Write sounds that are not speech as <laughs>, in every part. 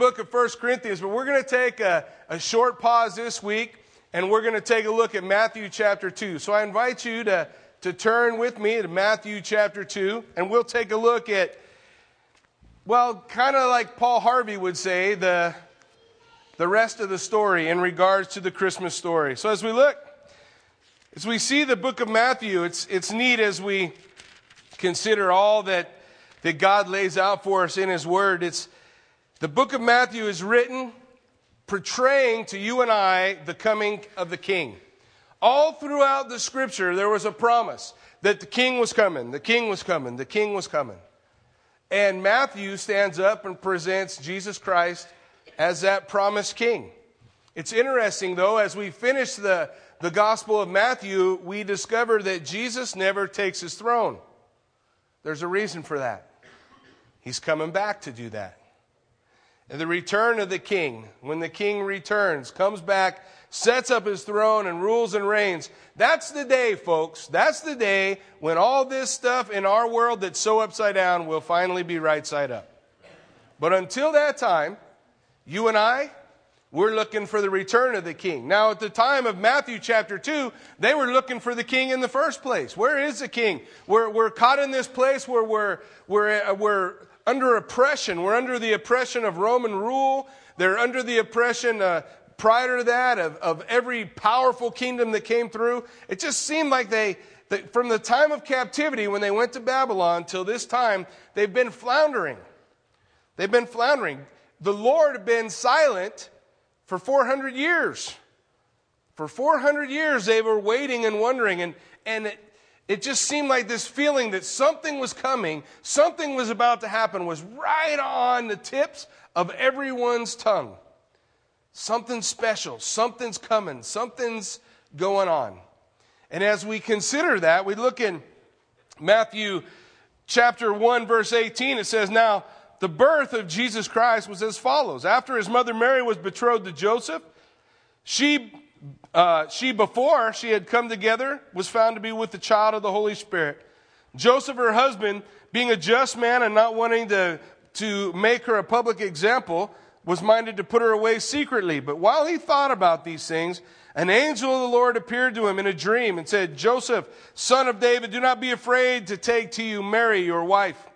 book of First Corinthians, but we're going to take a, a short pause this week and we're going to take a look at Matthew chapter 2. So I invite you to, to turn with me to Matthew chapter 2 and we'll take a look at, well, kind of like Paul Harvey would say, the, the rest of the story in regards to the Christmas story. So as we look, as we see the book of Matthew, it's, it's neat as we consider all that, that God lays out for us in His Word. It's, the book of Matthew is written portraying to you and I the coming of the King. All throughout the scripture, there was a promise that the King was coming, the King was coming, the King was coming. And Matthew stands up and presents Jesus Christ as that promised king. It's interesting, though, as we finish the, the Gospel of Matthew, we discover that Jesus never takes his throne. There's a reason for that. He's coming back to do that. And the return of the king, when the king returns, comes back, sets up his throne, and rules and reigns. That's the day, folks. That's the day when all this stuff in our world that's so upside down will finally be right side up. But until that time, you and I, we're looking for the return of the king. Now, at the time of Matthew chapter 2, they were looking for the king in the first place. Where is the king? We're, we're caught in this place where we're, we're, we're under oppression. We're under the oppression of Roman rule. They're under the oppression uh, prior to that of, of every powerful kingdom that came through. It just seemed like they, that from the time of captivity when they went to Babylon till this time, they've been floundering. They've been floundering the Lord had been silent for 400 years. For 400 years, they were waiting and wondering, and, and it, just seemed like this feeling that something was coming, something was about to happen, was right on the tips of everyone's tongue. Something special, something's coming, something's going on. And as we consider that, we look in Matthew chapter 1, verse 18. It says, Now, the birth of Jesus Christ was as follows. After his mother Mary was betrothed to Joseph, she, uh, she before she had come together was found to be with the child of the Holy Spirit. Joseph, her husband, being a just man and not wanting to, to make her a public example, was minded to put her away secretly. But while he thought about these things, an angel of the Lord appeared to him in a dream and said, Joseph, son of David, do not be afraid to take to you Mary, your wife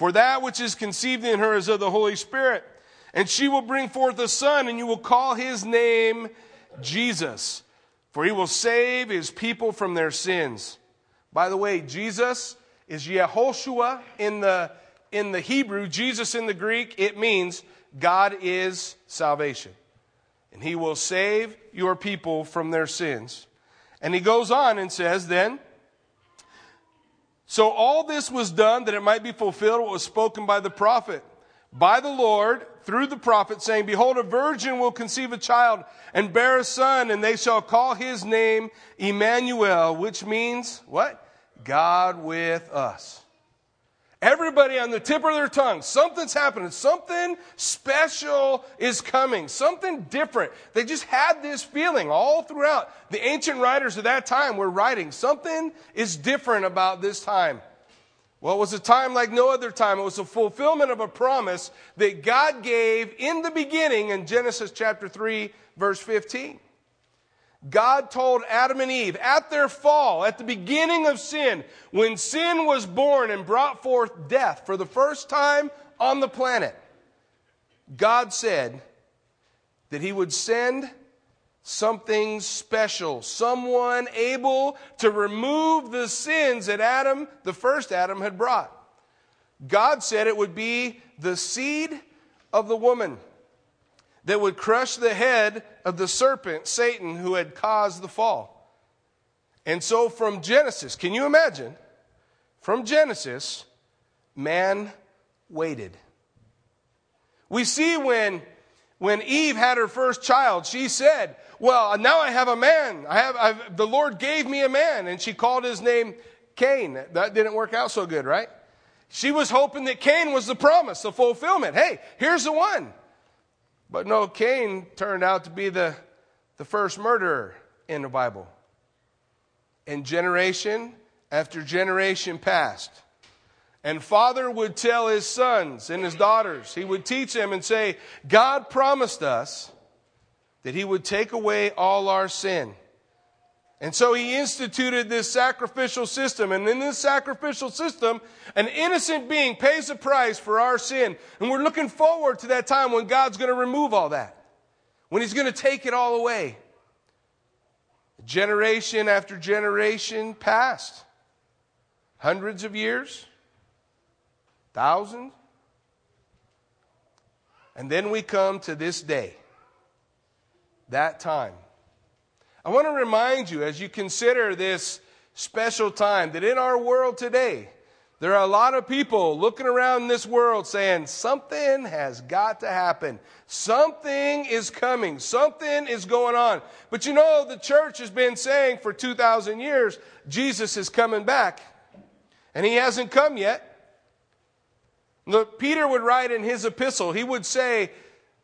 for that which is conceived in her is of the Holy Spirit. And she will bring forth a son, and you will call his name Jesus, for he will save his people from their sins. By the way, Jesus is Yehoshua in the, in the Hebrew, Jesus in the Greek. It means God is salvation. And he will save your people from their sins. And he goes on and says, then, so all this was done that it might be fulfilled what was spoken by the prophet, by the Lord through the prophet, saying, Behold, a virgin will conceive a child and bear a son, and they shall call his name Emmanuel, which means what? God with us. Everybody on the tip of their tongue, something's happening. Something special is coming. Something different. They just had this feeling all throughout. The ancient writers of that time were writing, something is different about this time. Well, it was a time like no other time. It was a fulfillment of a promise that God gave in the beginning in Genesis chapter 3, verse 15. God told Adam and Eve at their fall, at the beginning of sin, when sin was born and brought forth death for the first time on the planet, God said that He would send something special, someone able to remove the sins that Adam, the first Adam, had brought. God said it would be the seed of the woman that would crush the head of the serpent, Satan, who had caused the fall. And so from Genesis, can you imagine? From Genesis, man waited. We see when, when Eve had her first child, she said, Well, now I have a man. I have, I've, the Lord gave me a man. And she called his name Cain. That didn't work out so good, right? She was hoping that Cain was the promise, the fulfillment. Hey, here's the one. But no, Cain turned out to be the, the first murderer in the Bible. And generation after generation passed. And father would tell his sons and his daughters, he would teach them and say, God promised us that he would take away all our sin. And so he instituted this sacrificial system. And in this sacrificial system, an innocent being pays a price for our sin. And we're looking forward to that time when God's going to remove all that, when he's going to take it all away. Generation after generation passed. Hundreds of years, thousands. And then we come to this day, that time. I want to remind you as you consider this special time that in our world today, there are a lot of people looking around this world saying, something has got to happen. Something is coming. Something is going on. But you know, the church has been saying for 2,000 years, Jesus is coming back. And he hasn't come yet. Peter would write in his epistle, he would say,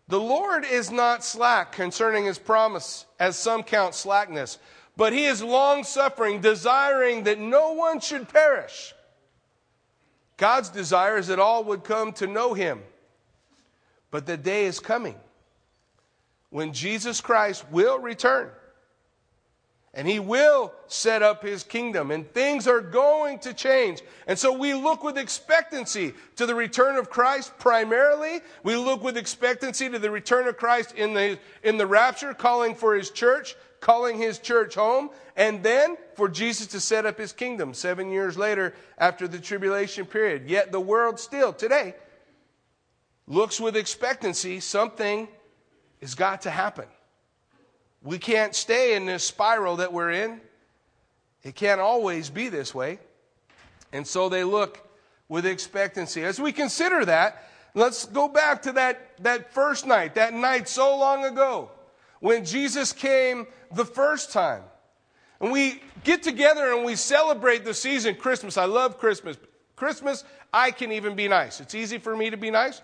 The Lord is not slack concerning his promise, as some count slackness, but he is long suffering, desiring that no one should perish God's desire is that all would come to know him. But the day is coming when Jesus Christ will return. And he will set up his kingdom, and things are going to change. And so we look with expectancy to the return of Christ primarily. We look with expectancy to the return of Christ in the, in the rapture, calling for his church calling his church home, and then for Jesus to set up his kingdom seven years later after the tribulation period. Yet the world still, today, looks with expectancy something has got to happen. We can't stay in this spiral that we're in. It can't always be this way. And so they look with expectancy. As we consider that, let's go back to that, that first night, that night so long ago when Jesus came the first time. And we get together and we celebrate the season, Christmas. I love Christmas. Christmas, I can even be nice. It's easy for me to be nice.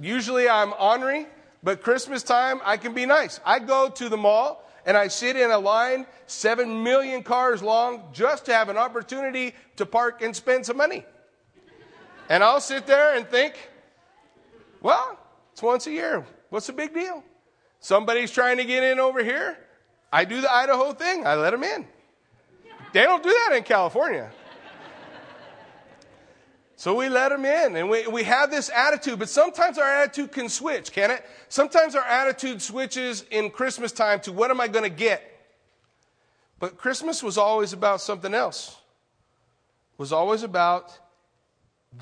Usually I'm ornery, but Christmas time, I can be nice. I go to the mall and I sit in a line, seven million cars long, just to have an opportunity to park and spend some money. And I'll sit there and think, well, it's once a year. What's the big deal? Somebody's trying to get in over here. I do the Idaho thing. I let them in. They don't do that in California. So we let them in and we, we have this attitude, but sometimes our attitude can switch, can it? Sometimes our attitude switches in Christmas time to what am I going to get? But Christmas was always about something else. It was always about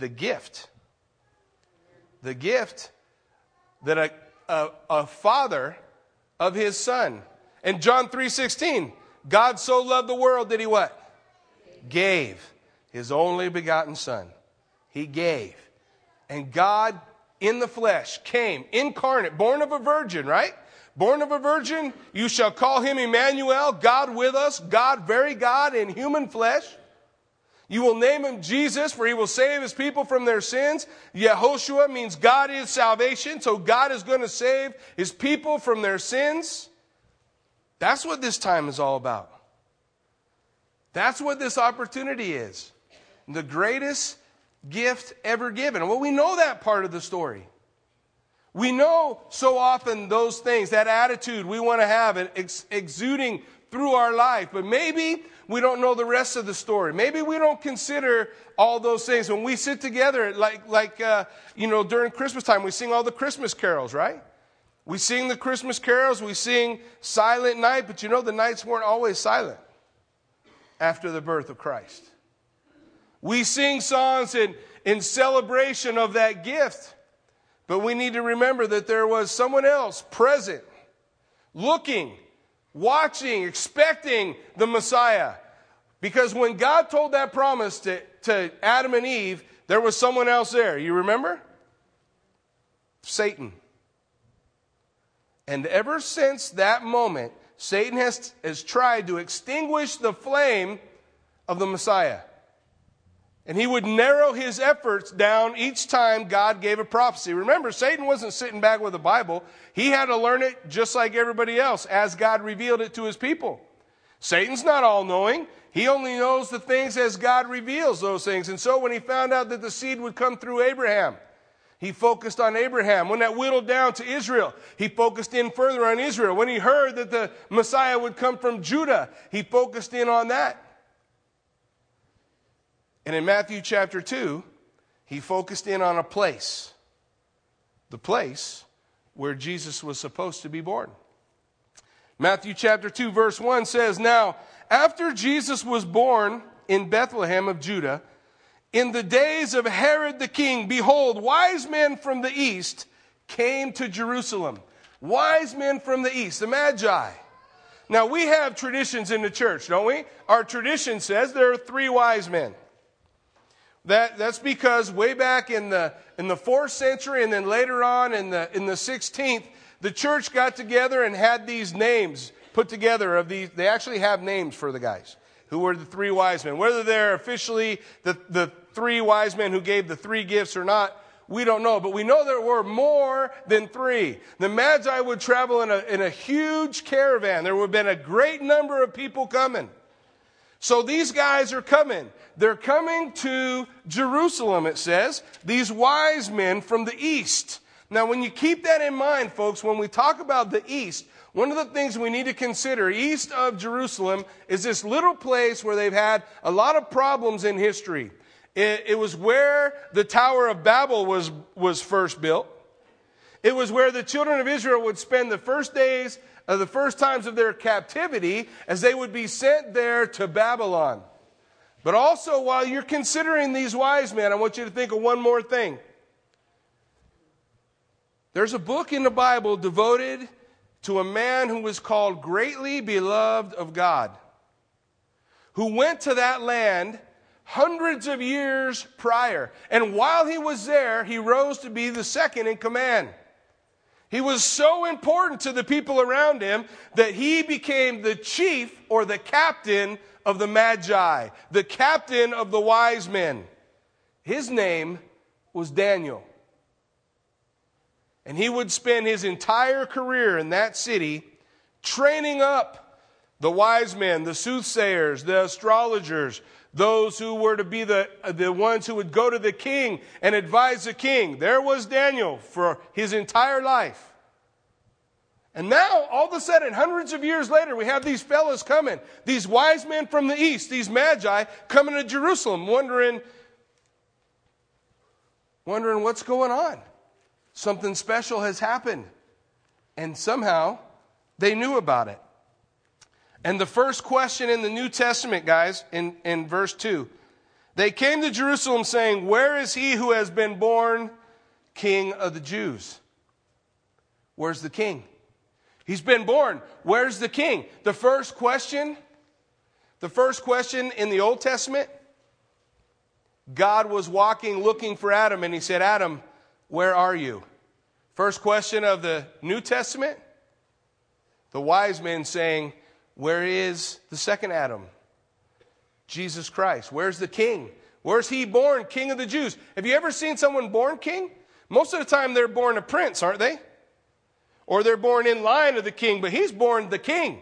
the gift. The gift that a, a, a father of his son. And John 3:16, God so loved the world that he what? Gave his only begotten son. He gave. And God in the flesh came, incarnate, born of a virgin, right? Born of a virgin, you shall call him Emmanuel, God with us, God, very God in human flesh. You will name him Jesus, for he will save his people from their sins. Yehoshua means God is salvation, so God is going to save his people from their sins. That's what this time is all about. That's what this opportunity is. The greatest gift ever given. Well, we know that part of the story. We know so often those things, that attitude we want to have, ex- exuding through our life, but maybe we don't know the rest of the story. Maybe we don't consider all those things. When we sit together, like, like uh, you know, during Christmas time, we sing all the Christmas carols, right? We sing the Christmas carols, we sing Silent Night, but you know, the nights weren't always silent after the birth of Christ. We sing songs in, in celebration of that gift, but we need to remember that there was someone else present, looking watching, expecting the Messiah. Because when God told that promise to, to Adam and Eve, there was someone else there. You remember? Satan. And ever since that moment, Satan has, has tried to extinguish the flame of the Messiah. And he would narrow his efforts down each time God gave a prophecy. Remember, Satan wasn't sitting back with the Bible. He had to learn it just like everybody else as God revealed it to his people. Satan's not all knowing. He only knows the things as God reveals those things. And so when he found out that the seed would come through Abraham, he focused on Abraham. When that whittled down to Israel, he focused in further on Israel. When he heard that the Messiah would come from Judah, he focused in on that. And in Matthew chapter 2, he focused in on a place, the place where Jesus was supposed to be born. Matthew chapter 2, verse 1 says, Now, after Jesus was born in Bethlehem of Judah, in the days of Herod the king, behold, wise men from the east came to Jerusalem. Wise men from the east, the Magi. Now, we have traditions in the church, don't we? Our tradition says there are three wise men. That, that's because way back in the, in the fourth century and then later on in the, in the 16th, the church got together and had these names put together of these. They actually have names for the guys who were the three wise men. Whether they're officially the, the three wise men who gave the three gifts or not, we don't know. But we know there were more than three. The Magi would travel in a, in a huge caravan. There would have been a great number of people coming. So these guys are coming. They're coming to Jerusalem, it says. These wise men from the east. Now, when you keep that in mind, folks, when we talk about the east, one of the things we need to consider east of Jerusalem is this little place where they've had a lot of problems in history. It, it, was where the Tower of Babel was, was first built. It was where the children of Israel would spend the first days, of the first times of their captivity, as they would be sent there to Babylon. But also, while you're considering these wise men, I want you to think of one more thing. There's a book in the Bible devoted to a man who was called greatly beloved of God, who went to that land hundreds of years prior. And while he was there, he rose to be the second in command. He was so important to the people around him that he became the chief or the captain of the Magi, the captain of the wise men. His name was Daniel. And he would spend his entire career in that city training up the wise men, the soothsayers, the astrologers, those who were to be the, the ones who would go to the king and advise the king. There was Daniel for his entire life. And now, all of a sudden, hundreds of years later, we have these fellows coming, these wise men from the east, these magi coming to Jerusalem, wondering, wondering what's going on. Something special has happened. And somehow they knew about it. And the first question in the New Testament, guys, in, in verse 2, they came to Jerusalem saying, Where is he who has been born king of the Jews? Where's the king? He's been born. Where's the king? The first question, the first question in the Old Testament, God was walking looking for Adam and he said, Adam, where are you? First question of the New Testament the wise men saying, Where is the second Adam? Jesus Christ. Where's the king? Where's he born, king of the Jews? Have you ever seen someone born king? Most of the time they're born a prince, aren't they? Or they're born in line of the king, but he's born the king.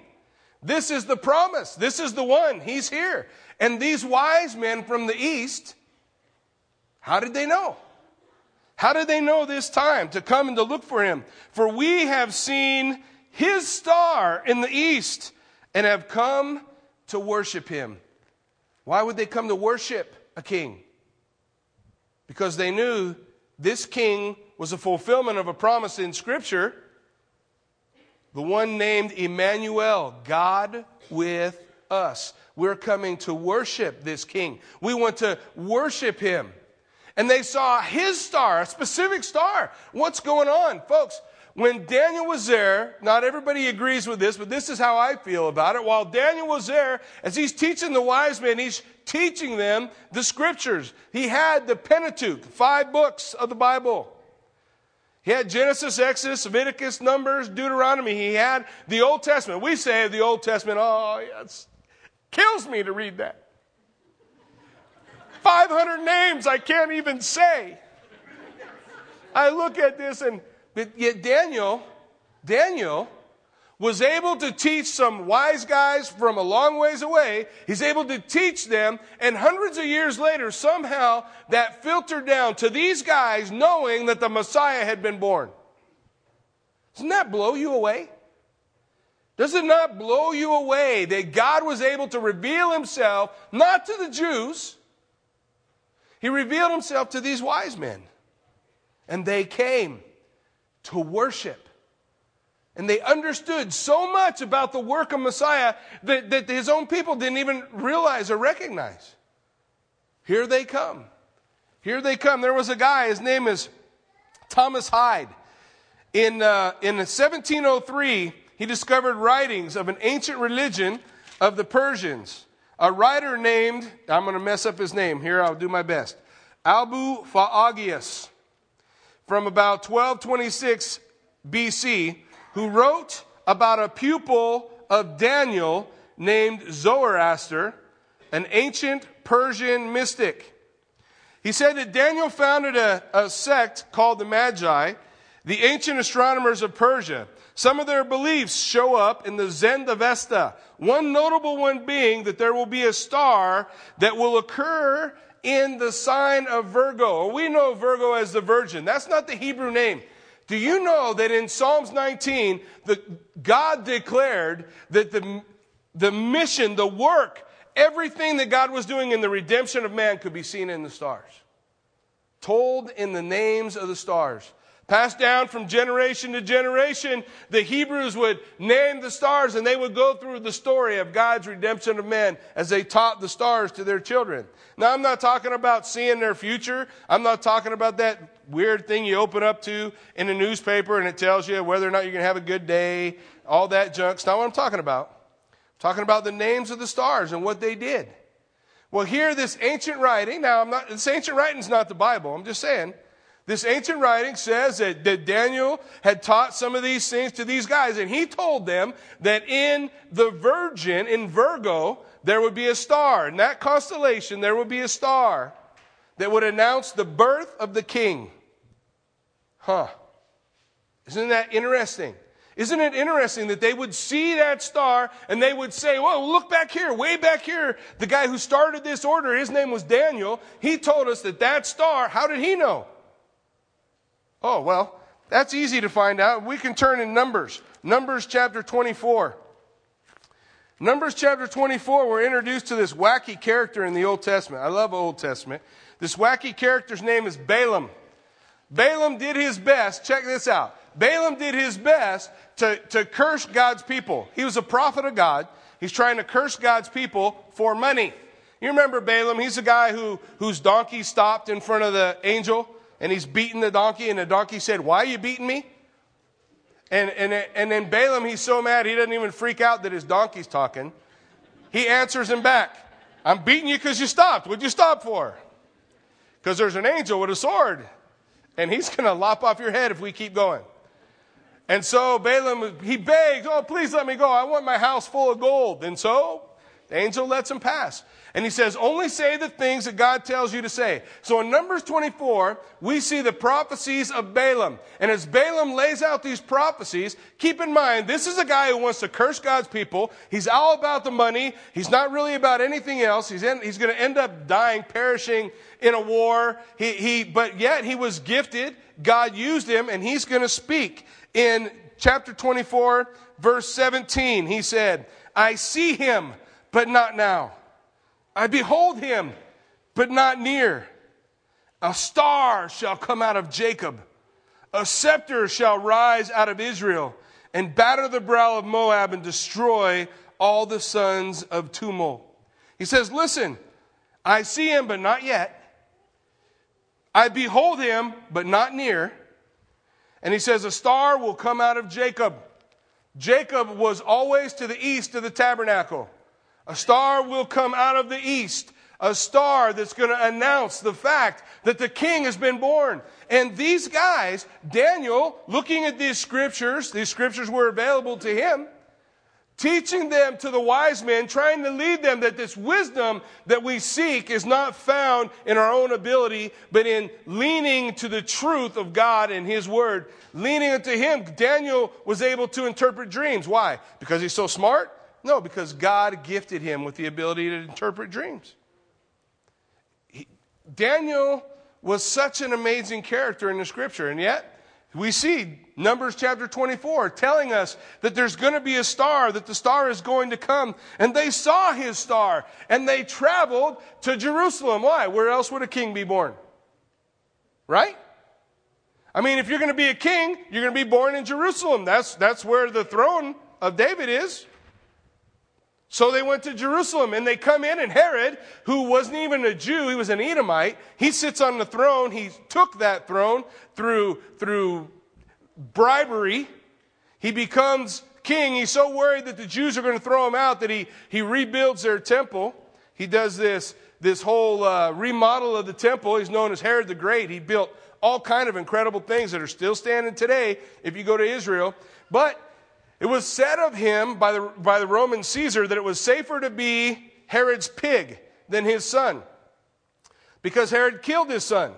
This is the promise. This is the one. He's here. And these wise men from the east, how did they know? How did they know this time to come and to look for him? For we have seen his star in the east and have come to worship him. Why would they come to worship a king? Because they knew this king was a fulfillment of a promise in Scripture. The one named Emmanuel, God with us. We're coming to worship this king. We want to worship him and they saw his star, a specific star. What's going on? Folks, when Daniel was there, not everybody agrees with this, but this is how I feel about it. While Daniel was there, as he's teaching the wise men, he's teaching them the scriptures. He had the Pentateuch, five books of the Bible. He had Genesis, Exodus, Leviticus, Numbers, Deuteronomy. He had the Old Testament. We say the Old Testament, oh, it kills me to read that. 500 names I can't even say. I look at this and, but yet Daniel, Daniel was able to teach some wise guys from a long ways away. He's able to teach them, and hundreds of years later, somehow that filtered down to these guys knowing that the Messiah had been born. Doesn't that blow you away? Does it not blow you away that God was able to reveal himself not to the Jews? He revealed himself to these wise men. And they came to worship. And they understood so much about the work of Messiah that, that his own people didn't even realize or recognize. Here they come. Here they come. There was a guy, his name is Thomas Hyde. In, uh, in 1703, he discovered writings of an ancient religion of the Persians. A writer named, I'm going to mess up his name. Here, I'll do my best. Albu Faagius, from about 1226 BC, who wrote about a pupil of Daniel named Zoroaster, an ancient Persian mystic. He said that Daniel founded a, a sect called the Magi, the ancient astronomers of Persia. Some of their beliefs show up in the Zendavesta, one notable one being that there will be a star that will occur in the sign of Virgo. We know Virgo as the virgin. That's not the Hebrew name. Do you know that in Psalms 19, the, God declared that the, the mission, the work, everything that God was doing in the redemption of man could be seen in the stars? Told in the names of the stars. Passed down from generation to generation, the Hebrews would name the stars and they would go through the story of God's redemption of men as they taught the stars to their children. Now, I'm not talking about seeing their future. I'm not talking about that weird thing you open up to in a newspaper and it tells you whether or not you're going to have a good day, all that junk. It's not what I'm talking about. I'm talking about the names of the stars and what they did. Well, here, this ancient writing, now, I'm not, this ancient writing is not the Bible. I'm just saying this ancient writing says that, that Daniel had taught some of these things to these guys, and he told them that in the Virgin, in Virgo, there would be a star. In that constellation, there would be a star that would announce the birth of the king. Huh. Isn't that interesting? Isn't it interesting that they would see that star and they would say, Whoa, look back here, way back here. The guy who started this order, his name was Daniel. He told us that that star, how did he know? Oh, well, that's easy to find out. We can turn in Numbers. Numbers chapter 24. Numbers chapter 24, we're introduced to this wacky character in the Old Testament. I love Old Testament. This wacky character's name is Balaam. Balaam did his best. Check this out. Balaam did his best to, to curse God's people. He was a prophet of God. He's trying to curse God's people for money. You remember Balaam? He's the guy who, whose donkey stopped in front of the angel and he's beating the donkey, and the donkey said, Why are you beating me? And, and, and then Balaam, he's so mad, he doesn't even freak out that his donkey's talking. He answers him back, I'm beating you because you stopped. What'd you stop for? Because there's an angel with a sword, and he's <laughs> going to lop off your head if we keep going. And so Balaam, he begs, Oh, please let me go. I want my house full of gold. And so the angel lets him pass. And he says, only say the things that God tells you to say. So in Numbers 24, we see the prophecies of Balaam. And as Balaam lays out these prophecies, keep in mind, this is a guy who wants to curse God's people. He's all about the money. He's not really about anything else. He's, he's going to end up dying, perishing in a war. He, he, but yet he was gifted. God used him and he's going to speak. In chapter 24, verse 17, he said, I see him, but not now. I behold him, but not near. A star shall come out of Jacob, a scepter shall rise out of Israel, and batter the brow of Moab and destroy all the sons of Tumul. He says, Listen, I see him, but not yet. I behold him, but not near. And he says, A star will come out of Jacob. Jacob was always to the east of the tabernacle. A star will come out of the east, a star that's going to announce the fact that the king has been born. And these guys, Daniel, looking at these scriptures, these scriptures were available to him, teaching them to the wise men, trying to lead them that this wisdom that we seek is not found in our own ability, but in leaning to the truth of God and His Word. Leaning into Him, Daniel was able to interpret dreams. Why? Because he's so smart? No, because God gifted him with the ability to interpret dreams. He, Daniel was such an amazing character in the scripture, and yet we see Numbers chapter 24 telling us that there's going to be a star, that the star is going to come. And they saw his star and they traveled to Jerusalem. Why? Where else would a king be born? Right? I mean, if you're going to be a king, you're going to be born in Jerusalem. That's, that's where the throne of David is. So they went to Jerusalem and they come in, and Herod, who wasn't even a Jew, he was an Edomite, he sits on the throne. He took that throne through, through bribery. He becomes king. He's so worried that the Jews are going to throw him out that he, he rebuilds their temple. He does this, this whole uh, remodel of the temple. He's known as Herod the Great. He built all kind of incredible things that are still standing today if you go to Israel. But it was said of him by the, by the Roman Caesar that it was safer to be Herod's pig than his son. Because Herod killed his son,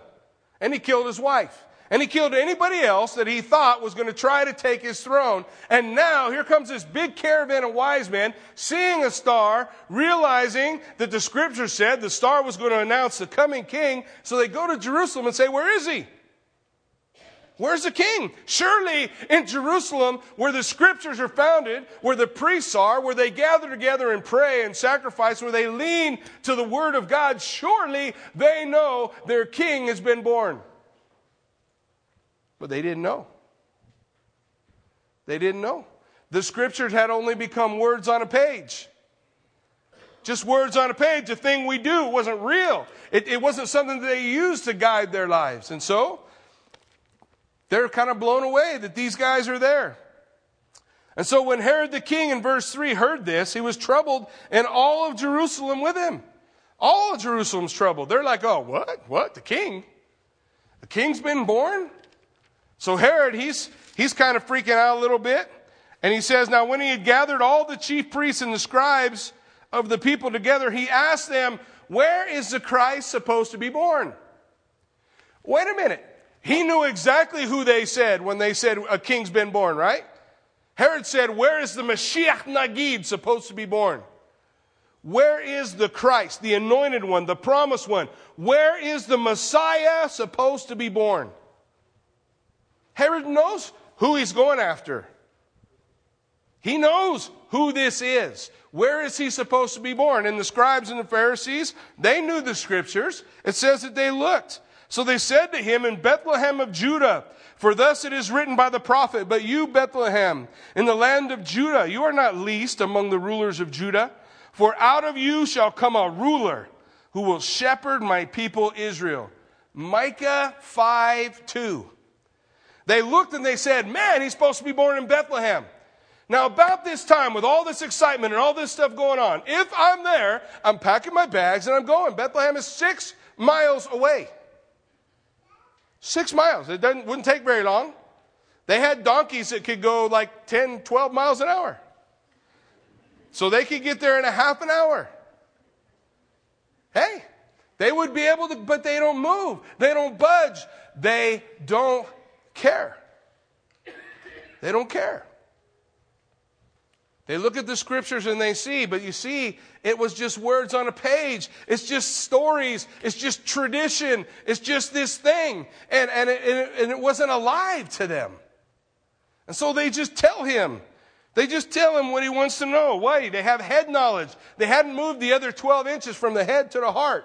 and he killed his wife, and he killed anybody else that he thought was going to try to take his throne. And now here comes this big caravan of wise men seeing a star, realizing that the scripture said the star was going to announce the coming king. So they go to Jerusalem and say, Where is he? Where's the king? Surely in Jerusalem, where the scriptures are founded, where the priests are, where they gather together and pray and sacrifice, where they lean to the word of God, surely they know their king has been born. But they didn't know. They didn't know. The scriptures had only become words on a page. Just words on a page, a thing we do. It wasn't real. It, it wasn't something they used to guide their lives. And so, they're kind of blown away that these guys are there. And so when Herod the king in verse 3 heard this, he was troubled, and all of Jerusalem with him. All of Jerusalem's troubled. They're like, oh, what? What? The king? The king's been born? So Herod, he's, he's kind of freaking out a little bit. And he says, Now, when he had gathered all the chief priests and the scribes of the people together, he asked them, Where is the Christ supposed to be born? Wait a minute. He knew exactly who they said when they said a king's been born, right? Herod said, Where is the Mashiach Nagid supposed to be born? Where is the Christ, the anointed one, the promised one? Where is the Messiah supposed to be born? Herod knows who he's going after. He knows who this is. Where is he supposed to be born? And the scribes and the Pharisees, they knew the scriptures. It says that they looked. So they said to him, In Bethlehem of Judah, for thus it is written by the prophet, But you, Bethlehem, in the land of Judah, you are not least among the rulers of Judah, for out of you shall come a ruler who will shepherd my people Israel. Micah 5 2. They looked and they said, Man, he's supposed to be born in Bethlehem. Now, about this time, with all this excitement and all this stuff going on, if I'm there, I'm packing my bags and I'm going. Bethlehem is six miles away. Six miles. It doesn't, wouldn't take very long. They had donkeys that could go like 10, 12 miles an hour. So they could get there in a half an hour. Hey, they would be able to, but they don't move. They don't budge. They don't care. They don't care. They look at the scriptures and they see, but you see, it was just words on a page. It's just stories. It's just tradition. It's just this thing. And, and, it, and it wasn't alive to them. And so they just tell him. They just tell him what he wants to know. Why? They have head knowledge. They hadn't moved the other 12 inches from the head to the heart.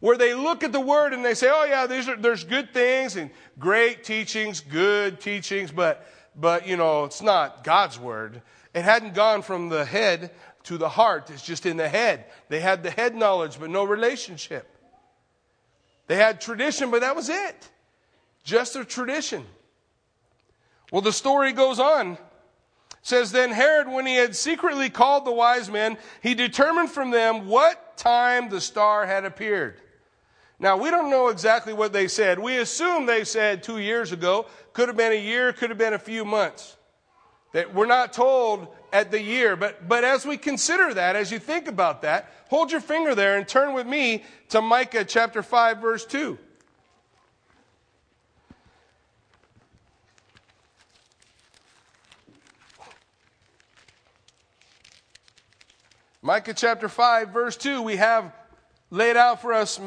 Where they look at the word and they say, oh, yeah, are, there's good things and great teachings, good teachings, but but you know, it's not God's word. It hadn't gone from the head to the heart, it's just in the head. They had the head knowledge, but no relationship. They had tradition, but that was it. Just a tradition. Well, the story goes on. Says then Herod, when he had secretly called the wise men, he determined from them what time the star had appeared. Now, we don't know exactly what they said. We assume they said two years ago. Could have been a year, could have been a few months. That we're not told at the year. But, but as we consider that, as you think about that, hold your finger there and turn with me to Micah chapter 5, verse 2. Micah chapter 5, verse 2, we have laid out for us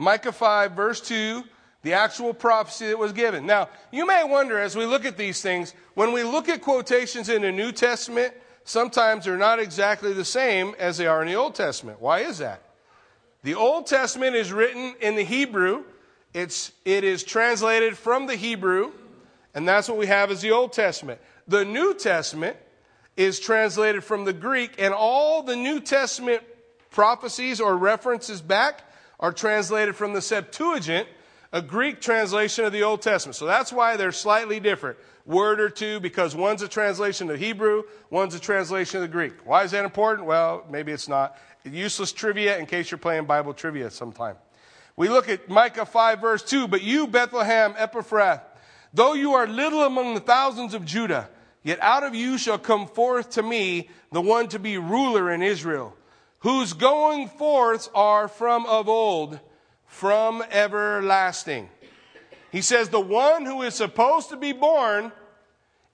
Micah 5, verse 2, the actual prophecy that was given. Now, you may wonder as we look at these things, when we look at quotations in the New Testament, sometimes they're not exactly the same as they are in the Old Testament. Why is that? The Old Testament is written in the Hebrew. It's, it is translated from the Hebrew, and that's what we have as the Old Testament. The New Testament is translated from the Greek, and all the New Testament prophecies or references back are translated from the Septuagint, a Greek translation of the Old Testament. So that's why they're slightly different. Word or two, because one's a translation of Hebrew, one's a translation of the Greek. Why is that important? Well, maybe it's not. Useless trivia in case you're playing Bible trivia sometime. We look at Micah 5, verse 2. But you, Bethlehem Ephrathah, though you are little among the thousands of Judah, Yet out of you shall come forth to me the one to be ruler in Israel, whose going forths are from of old, from everlasting. He says, The one who is supposed to be born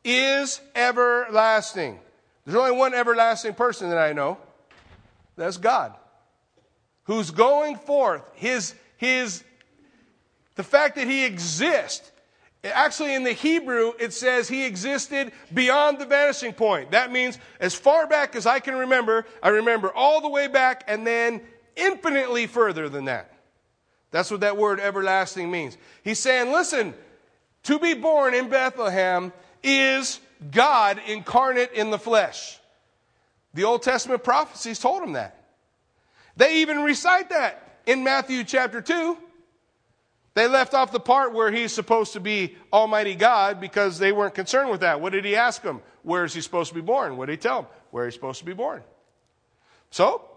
is everlasting. There's only one everlasting person that I know. That's God. Who's going forth, his, his, the fact that he exists Actually, in the Hebrew, it says he existed beyond the vanishing point. That means as far back as I can remember, I remember all the way back and then infinitely further than that. That's what that word everlasting means. He's saying, listen, to be born in Bethlehem is God incarnate in the flesh. The Old Testament prophecies told him that. They even recite that in Matthew chapter 2. They left off the part where he's supposed to be Almighty God because they weren't concerned with that. What did he ask them? Where is he supposed to be born? What did he tell them? Where he's supposed to be born. So,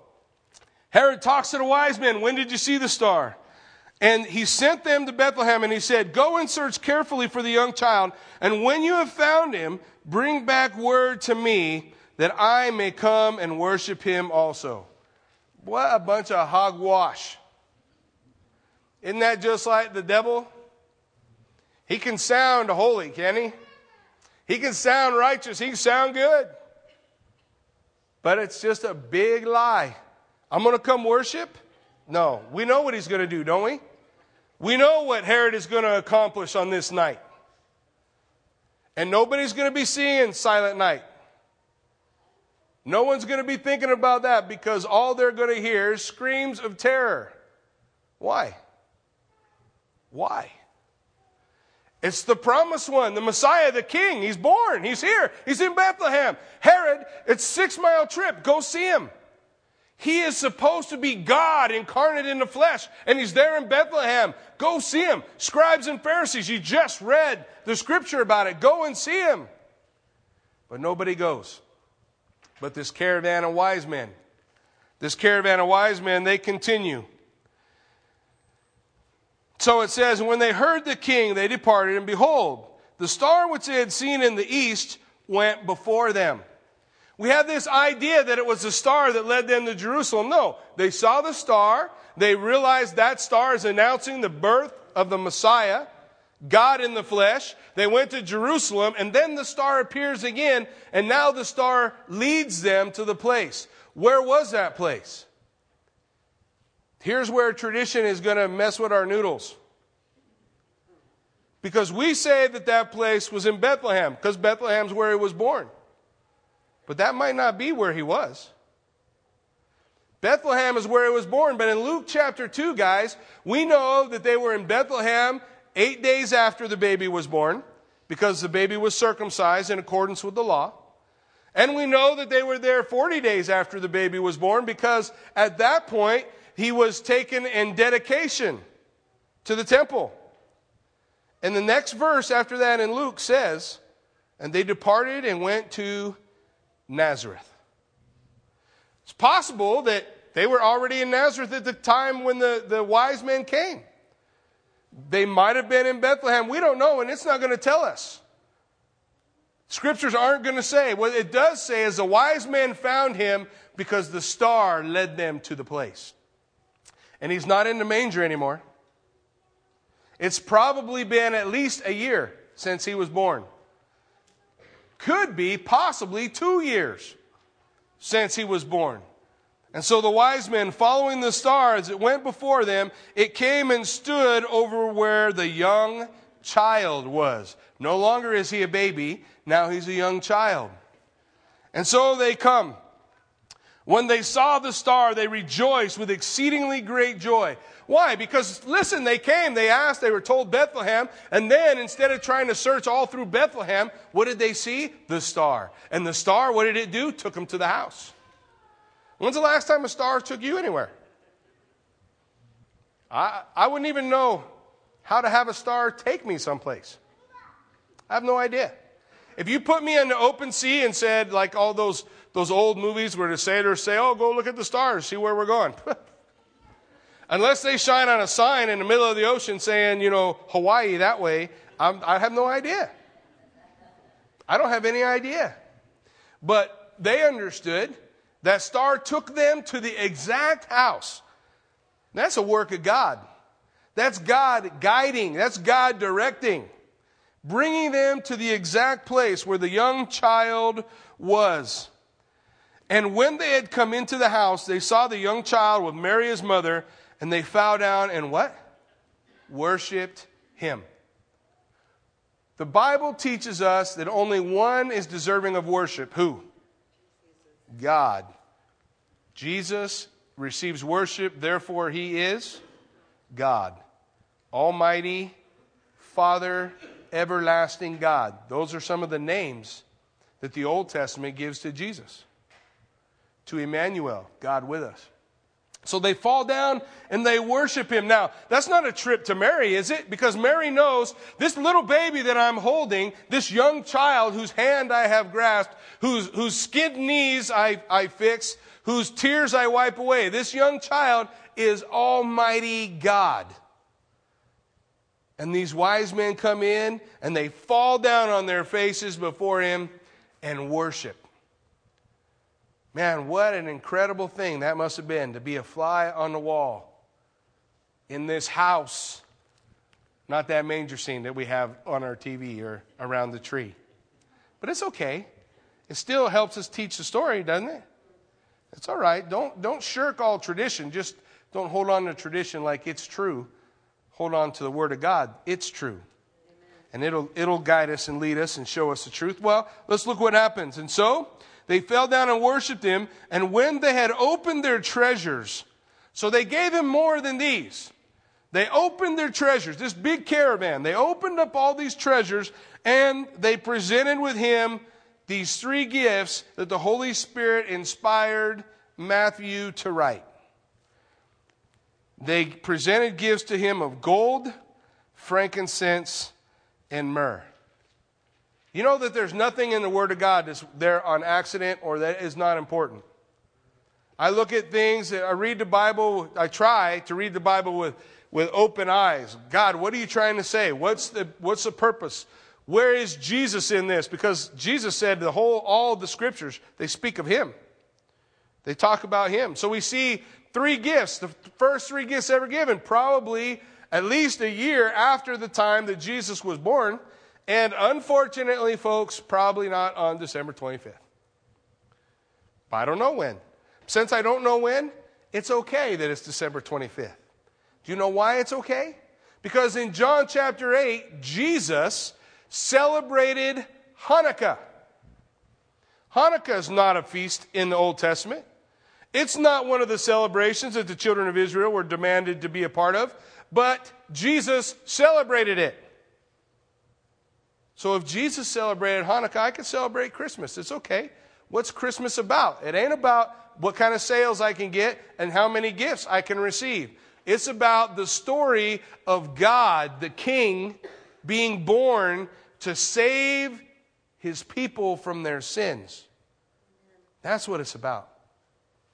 Herod talks to the wise men. When did you see the star? And he sent them to Bethlehem and he said, Go and search carefully for the young child, and when you have found him, bring back word to me that I may come and worship him also. What a bunch of hogwash. Isn't that just like the devil? He can sound holy, can he? He can sound righteous. He can sound good. But it's just a big lie. I'm going to come worship? No. We know what he's going to do, don't we? We know what Herod is going to accomplish on this night. And nobody's going to be seeing Silent Night. No one's going to be thinking about that because all they're going to hear is screams of terror. Why? Why? It's the promised one, the Messiah, the King. He's born. He's here. He's in Bethlehem. Herod, it's six mile trip. Go see him. He is supposed to be God incarnate in the flesh, and he's there in Bethlehem. Go see him. Scribes and Pharisees, you just read the scripture about it. Go and see him. But nobody goes. But this caravan of wise men, this caravan of wise men, they continue. So it says, when they heard the king, they departed, and behold, the star which they had seen in the east went before them. We have this idea that it was the star that led them to Jerusalem. No, they saw the star. They realized that star is announcing the birth of the Messiah, God in the flesh. They went to Jerusalem, and then the star appears again, and now the star leads them to the place. Where was that place? Here's where tradition is going to mess with our noodles. Because we say that that place was in Bethlehem, because Bethlehem's where he was born. But that might not be where he was. Bethlehem is where he was born, but in Luke chapter 2, guys, we know that they were in Bethlehem eight days after the baby was born, because the baby was circumcised in accordance with the law. And we know that they were there 40 days after the baby was born, because at that point, he was taken in dedication to the temple. And the next verse after that in Luke says, And they departed and went to Nazareth. It's possible that they were already in Nazareth at the time when the, the wise men came. They might have been in Bethlehem. We don't know, and it's not going to tell us. Scriptures aren't going to say. What it does say is the wise men found him because the star led them to the place. And he's not in the manger anymore. It's probably been at least a year since he was born. Could be possibly two years since he was born. And so the wise men, following the star as it went before them, it came and stood over where the young child was. No longer is he a baby, now he's a young child. And so they come. When they saw the star, they rejoiced with exceedingly great joy. Why? Because, listen, they came, they asked, they were told Bethlehem, and then instead of trying to search all through Bethlehem, what did they see? The star. And the star, what did it do? Took them to the house. When's the last time a star took you anywhere? I, I wouldn't even know how to have a star take me someplace. I have no idea. If you put me in the open sea and said, like all those, those old movies where the sailors say, oh, go look at the stars, see where we're going. <laughs> Unless they shine on a sign in the middle of the ocean saying, you know, Hawaii that way, I'm, I have no idea. I don't have any idea. But they understood that star took them to the exact house. That's a work of God. That's God guiding, that's God directing, bringing them to the exact place where the young child was. And when they had come into the house, they saw the young child with Mary his mother, and they fell down and what? Worshipped him. The Bible teaches us that only one is deserving of worship. Who? God. Jesus receives worship, therefore, he is God. Almighty, Father, Everlasting God. Those are some of the names that the Old Testament gives to Jesus. To Emmanuel, God with us. So they fall down and they worship him. Now, that's not a trip to Mary, is it? Because Mary knows this little baby that I'm holding, this young child whose hand I have grasped, whose, whose skinned knees I, I fix, whose tears I wipe away, this young child is Almighty God. And these wise men come in and they fall down on their faces before him and worship. Man, what an incredible thing that must have been to be a fly on the wall in this house. Not that manger scene that we have on our TV or around the tree. But it's okay. It still helps us teach the story, doesn't it? It's all right. Don't, don't shirk all tradition. Just don't hold on to tradition like it's true hold on to the Word of God, it's true. And it'll, it'll guide us and lead us and show us the truth. Well, let's look what happens. And so they fell down and worshiped him. And when they had opened their treasures, so they gave him more than these. They opened their treasures, this big caravan. They opened up all these treasures and they presented with him these three gifts that the Holy Spirit inspired Matthew to write. They presented gifts to him of gold, frankincense, and myrrh. You know that there's nothing in the Word of God that's there on accident or that is not important. I look at things, I read the Bible, I try to read the Bible with, with open eyes. God, what are you trying to say? What's the, what's the purpose? Where is Jesus in this? Because Jesus said the whole, all the scriptures, they speak of him. They talk about him. So we see three gifts, the first three gifts ever given, probably at least a year after the time that Jesus was born. And unfortunately, folks, probably not on December 25th. But I don't know when. Since I don't know when, it's okay that it's December 25th. Do you know why it's okay? Because in John chapter 8, Jesus celebrated Hanukkah. Hanukkah is not a feast in the Old Testament. It's not one of the celebrations that the children of Israel were demanded to be a part of, but Jesus celebrated it. So if Jesus celebrated Hanukkah, I can celebrate Christmas. It's okay. What's Christmas about? It ain't about what kind of sales I can get and how many gifts I can receive. It's about the story of God, the King, being born to save his people from their sins. That's what it's about.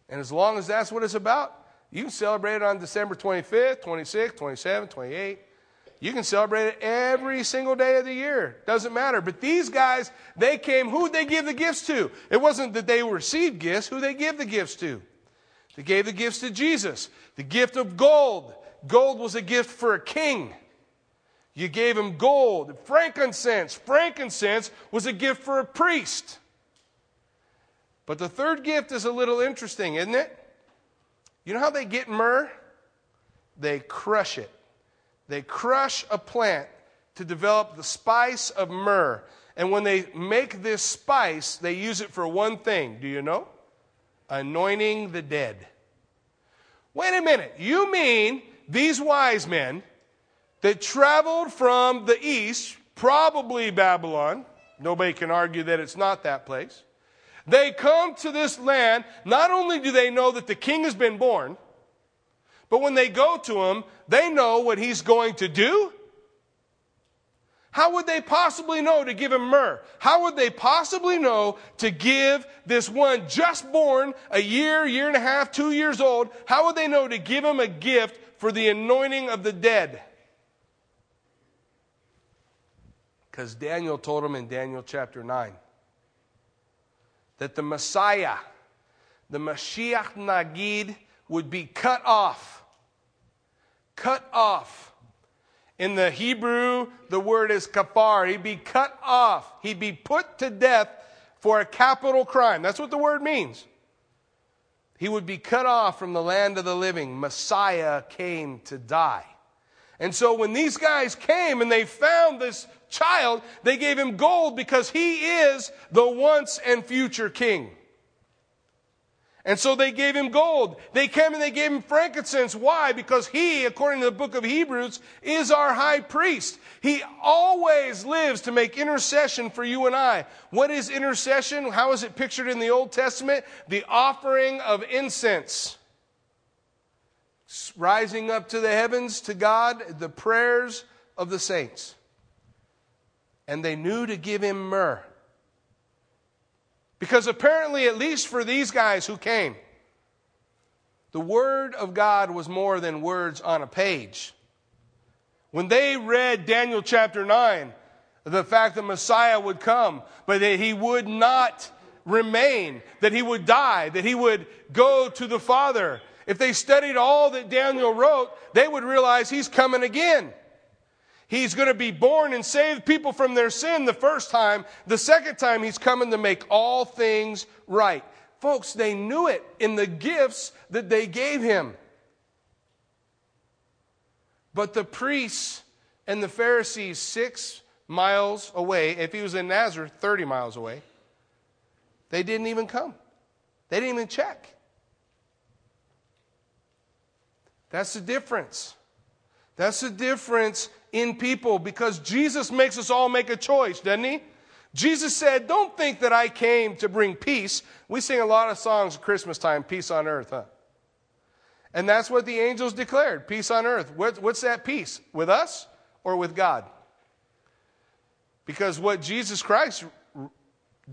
And as long as that's what it's about, you can celebrate it on December 25th, 26th, 27th, 28th. You can celebrate it every single day of the year. Doesn't matter. But these guys, they came, who'd they give the gifts to? It wasn't that they received gifts, who they give the gifts to? They gave the gifts to Jesus. The gift of gold. Gold was a gift for a king. You gave him gold. Frankincense. Frankincense was a gift for a priest. But the third gift is a little interesting, isn't it? You know how they get myrrh? They crush it. They crush a plant to develop the spice of myrrh. And when they make this spice, they use it for one thing. Do you know? Anointing the dead. Wait a minute. You mean these wise men that traveled from the east, probably Babylon, nobody can argue that it's not that place. They come to this land, not only do they know that the king has been born, but when they go to him, they know what he's going to do. How would they possibly know to give him myrrh? How would they possibly know to give this one just born, a year, year and a half, two years old, how would they know to give him a gift for the anointing of the dead? Because Daniel told them in Daniel chapter 9 that the Messiah, the Mashiach Nagid, would be cut off. Cut off. In the Hebrew, the word is kafar. He'd be cut off. He'd be put to death for a capital crime. That's what the word means. He would be cut off from the land of the living. Messiah came to die. And so when these guys came and they found this child, they gave him gold because he is the once and future king. And so they gave him gold. They came and they gave him frankincense. Why? Because he, according to the book of Hebrews, is our high priest. He always lives to make intercession for you and I. What is intercession? How is it pictured in the Old Testament? The offering of incense rising up to the heavens to God, the prayers of the saints. And they knew to give him myrrh. Because apparently, at least for these guys who came, the Word of God was more than words on a page. When they read Daniel chapter 9, the fact that Messiah would come, but that he would not remain, that he would die, that he would go to the Father, if they studied all that Daniel wrote, they would realize he's coming again. He's going to be born and save people from their sin the first time. The second time, he's coming to make all things right. Folks, they knew it in the gifts that they gave him. But the priests and the Pharisees, six miles away, if he was in Nazareth, 30 miles away, they didn't even come. They didn't even check. That's the difference. That's the difference in people because Jesus makes us all make a choice, doesn't he? Jesus said, Don't think that I came to bring peace. We sing a lot of songs at Christmas time, peace on earth, huh? And that's what the angels declared peace on earth. What's that peace? With us or with God? Because what Jesus Christ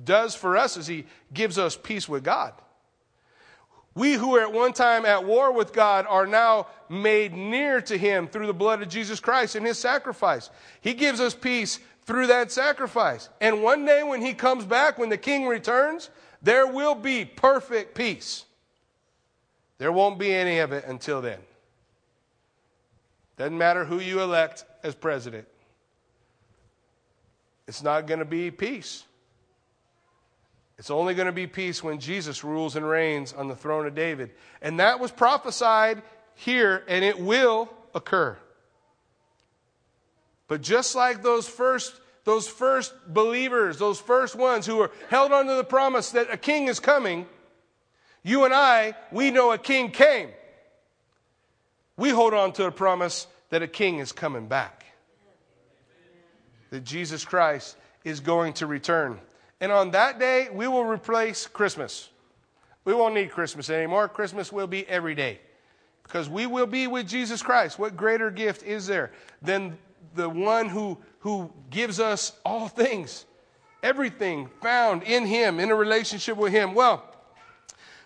does for us is he gives us peace with God. We who were at one time at war with God are now made near to Him through the blood of Jesus Christ and His sacrifice. He gives us peace through that sacrifice. And one day when He comes back, when the King returns, there will be perfect peace. There won't be any of it until then. Doesn't matter who you elect as president, it's not going to be peace. It's only going to be peace when Jesus rules and reigns on the throne of David. And that was prophesied here, and it will occur. But just like those first, those first believers, those first ones who were held onto the promise that a king is coming, you and I, we know a king came. We hold on to the promise that a king is coming back. That Jesus Christ is going to return. And on that day, we will replace Christmas. We won't need Christmas anymore. Christmas will be every day because we will be with Jesus Christ. What greater gift is there than the one who, who gives us all things, everything found in Him, in a relationship with Him? Well,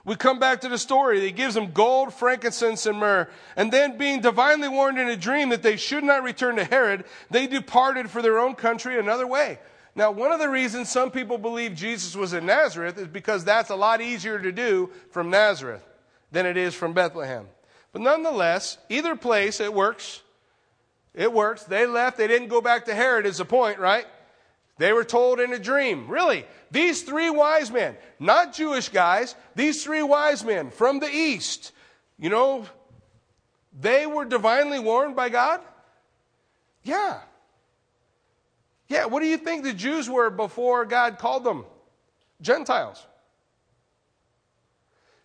We come back to the story. He gives them gold, frankincense, and myrrh. And then, being divinely warned in a dream that they should not return to Herod, they departed for their own country another way. Now, one of the reasons some people believe Jesus was in Nazareth is because that's a lot easier to do from Nazareth than it is from Bethlehem. But nonetheless, either place, it works. It works. They left. They didn't go back to Herod, is the point, right? They were told in a dream. Really, these three wise men, not Jewish guys, these three wise men from the east, you know, they were divinely warned by God? Yeah. Yeah, what do you think the Jews were before God called them? Gentiles.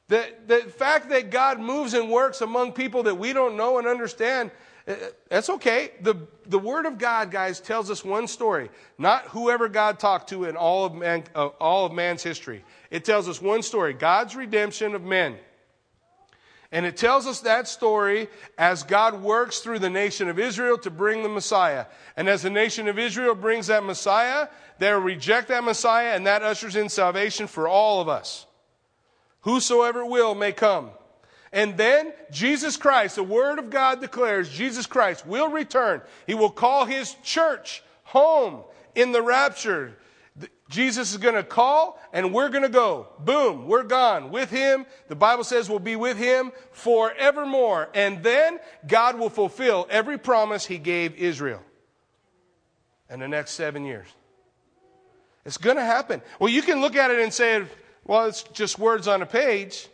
The, the fact that God moves and works among people that we don't know and understand uh, that's okay. The, the Word of God, guys, tells us one story, not whoever God talked to in all of, man, uh, all of man's history. It tells us one story God's redemption of men. And it tells us that story as God works through the nation of Israel to bring the Messiah. And as the nation of Israel brings that Messiah, they'll reject that Messiah, and that ushers in salvation for all of us. Whosoever will may come. And then Jesus Christ, the Word of God declares Jesus Christ will return. He will call His church home in the rapture. Jesus is going to call and we're going to go. Boom, we're gone with Him. The Bible says we'll be with Him forevermore. And then God will fulfill every promise He gave Israel in the next seven years. It's going to happen. Well, you can look at it and say, well, it's just words on a page.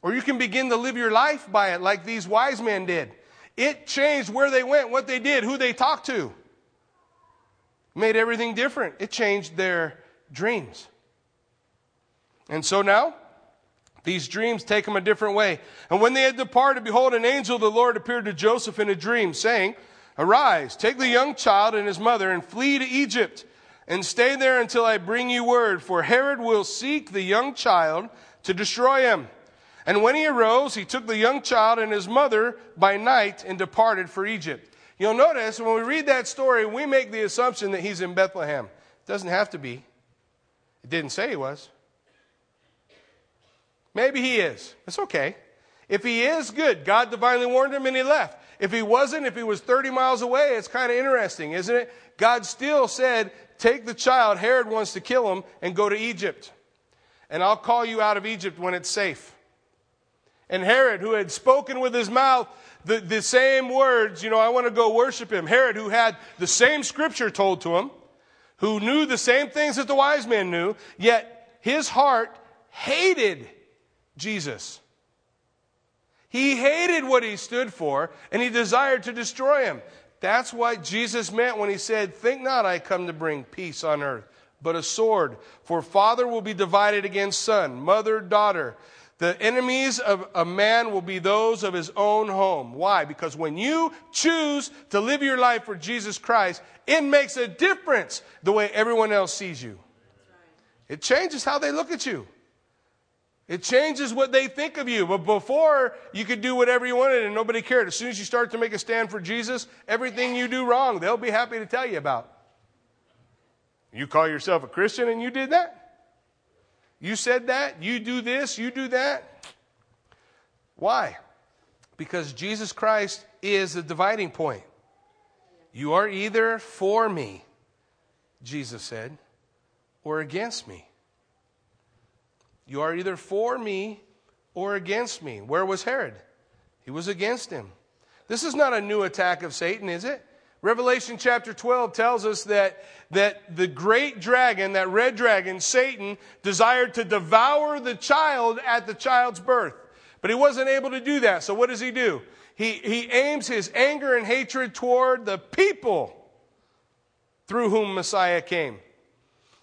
Or you can begin to live your life by it like these wise men did. It changed where they went, what they did, who they talked to. Made everything different. It changed their dreams. And so now, these dreams take them a different way. And when they had departed, behold, an angel of the Lord appeared to Joseph in a dream, saying, Arise, take the young child and his mother, and flee to Egypt, and stay there until I bring you word, for Herod will seek the young child to destroy him. And when he arose, he took the young child and his mother by night and departed for Egypt. You'll notice when we read that story, we make the assumption that he's in Bethlehem. It doesn't have to be. It didn't say he was. Maybe he is. It's okay. If he is, good. God divinely warned him and he left. If he wasn't, if he was 30 miles away, it's kind of interesting, isn't it? God still said, Take the child, Herod wants to kill him, and go to Egypt. And I'll call you out of Egypt when it's safe. And Herod, who had spoken with his mouth the, the same words, you know, I want to go worship him. Herod, who had the same scripture told to him, who knew the same things that the wise men knew, yet his heart hated Jesus. He hated what he stood for, and he desired to destroy him. That's what Jesus meant when he said, Think not I come to bring peace on earth, but a sword. For father will be divided against son, mother, daughter. The enemies of a man will be those of his own home. Why? Because when you choose to live your life for Jesus Christ, it makes a difference the way everyone else sees you. It changes how they look at you. It changes what they think of you. But before, you could do whatever you wanted and nobody cared. As soon as you start to make a stand for Jesus, everything you do wrong, they'll be happy to tell you about. You call yourself a Christian and you did that? You said that, you do this, you do that. Why? Because Jesus Christ is the dividing point. You are either for me, Jesus said, or against me. You are either for me or against me. Where was Herod? He was against him. This is not a new attack of Satan, is it? Revelation chapter 12 tells us that, that the great dragon, that red dragon, Satan, desired to devour the child at the child's birth. But he wasn't able to do that. So what does he do? He, he aims his anger and hatred toward the people through whom Messiah came.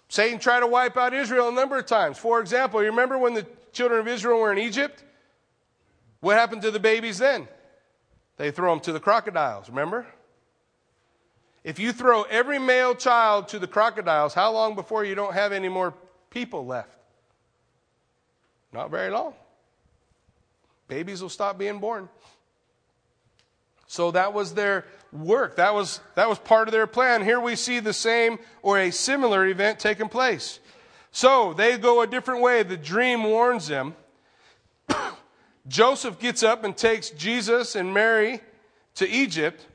Satan tried to wipe out Israel a number of times. For example, you remember when the children of Israel were in Egypt? What happened to the babies then? They throw them to the crocodiles, remember? If you throw every male child to the crocodiles, how long before you don't have any more people left? Not very long. Babies will stop being born. So that was their work. That was, that was part of their plan. Here we see the same or a similar event taking place. So they go a different way. The dream warns them. <coughs> Joseph gets up and takes Jesus and Mary to Egypt.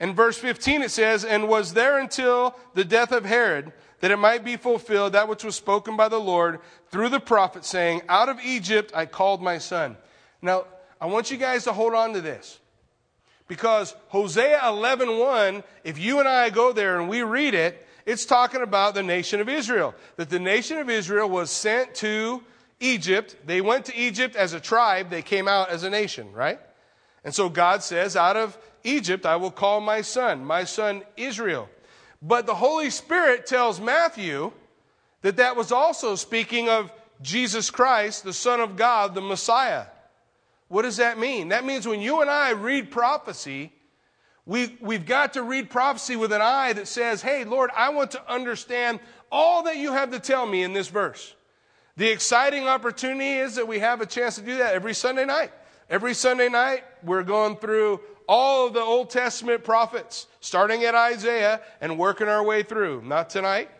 In verse 15 it says, And was there until the death of Herod, that it might be fulfilled that which was spoken by the Lord through the prophet, saying, Out of Egypt I called my son. Now, I want you guys to hold on to this. Because Hosea 11:1, if you and I go there and we read it, it's talking about the nation of Israel. That the nation of Israel was sent to Egypt. They went to Egypt as a tribe, they came out as a nation, right? And so God says, Out of Egypt I will call my son, my son Israel. But the Holy Spirit tells Matthew that that was also speaking of Jesus Christ, the Son of God, the Messiah. What does that mean? That means when you and I read prophecy, we, we've got to read prophecy with an eye that says, Hey, Lord, I want to understand all that you have to tell me in this verse. The exciting opportunity is that we have a chance to do that every Sunday night. Every Sunday night, we're going through all of the Old Testament prophets, starting at Isaiah and working our way through. Not tonight.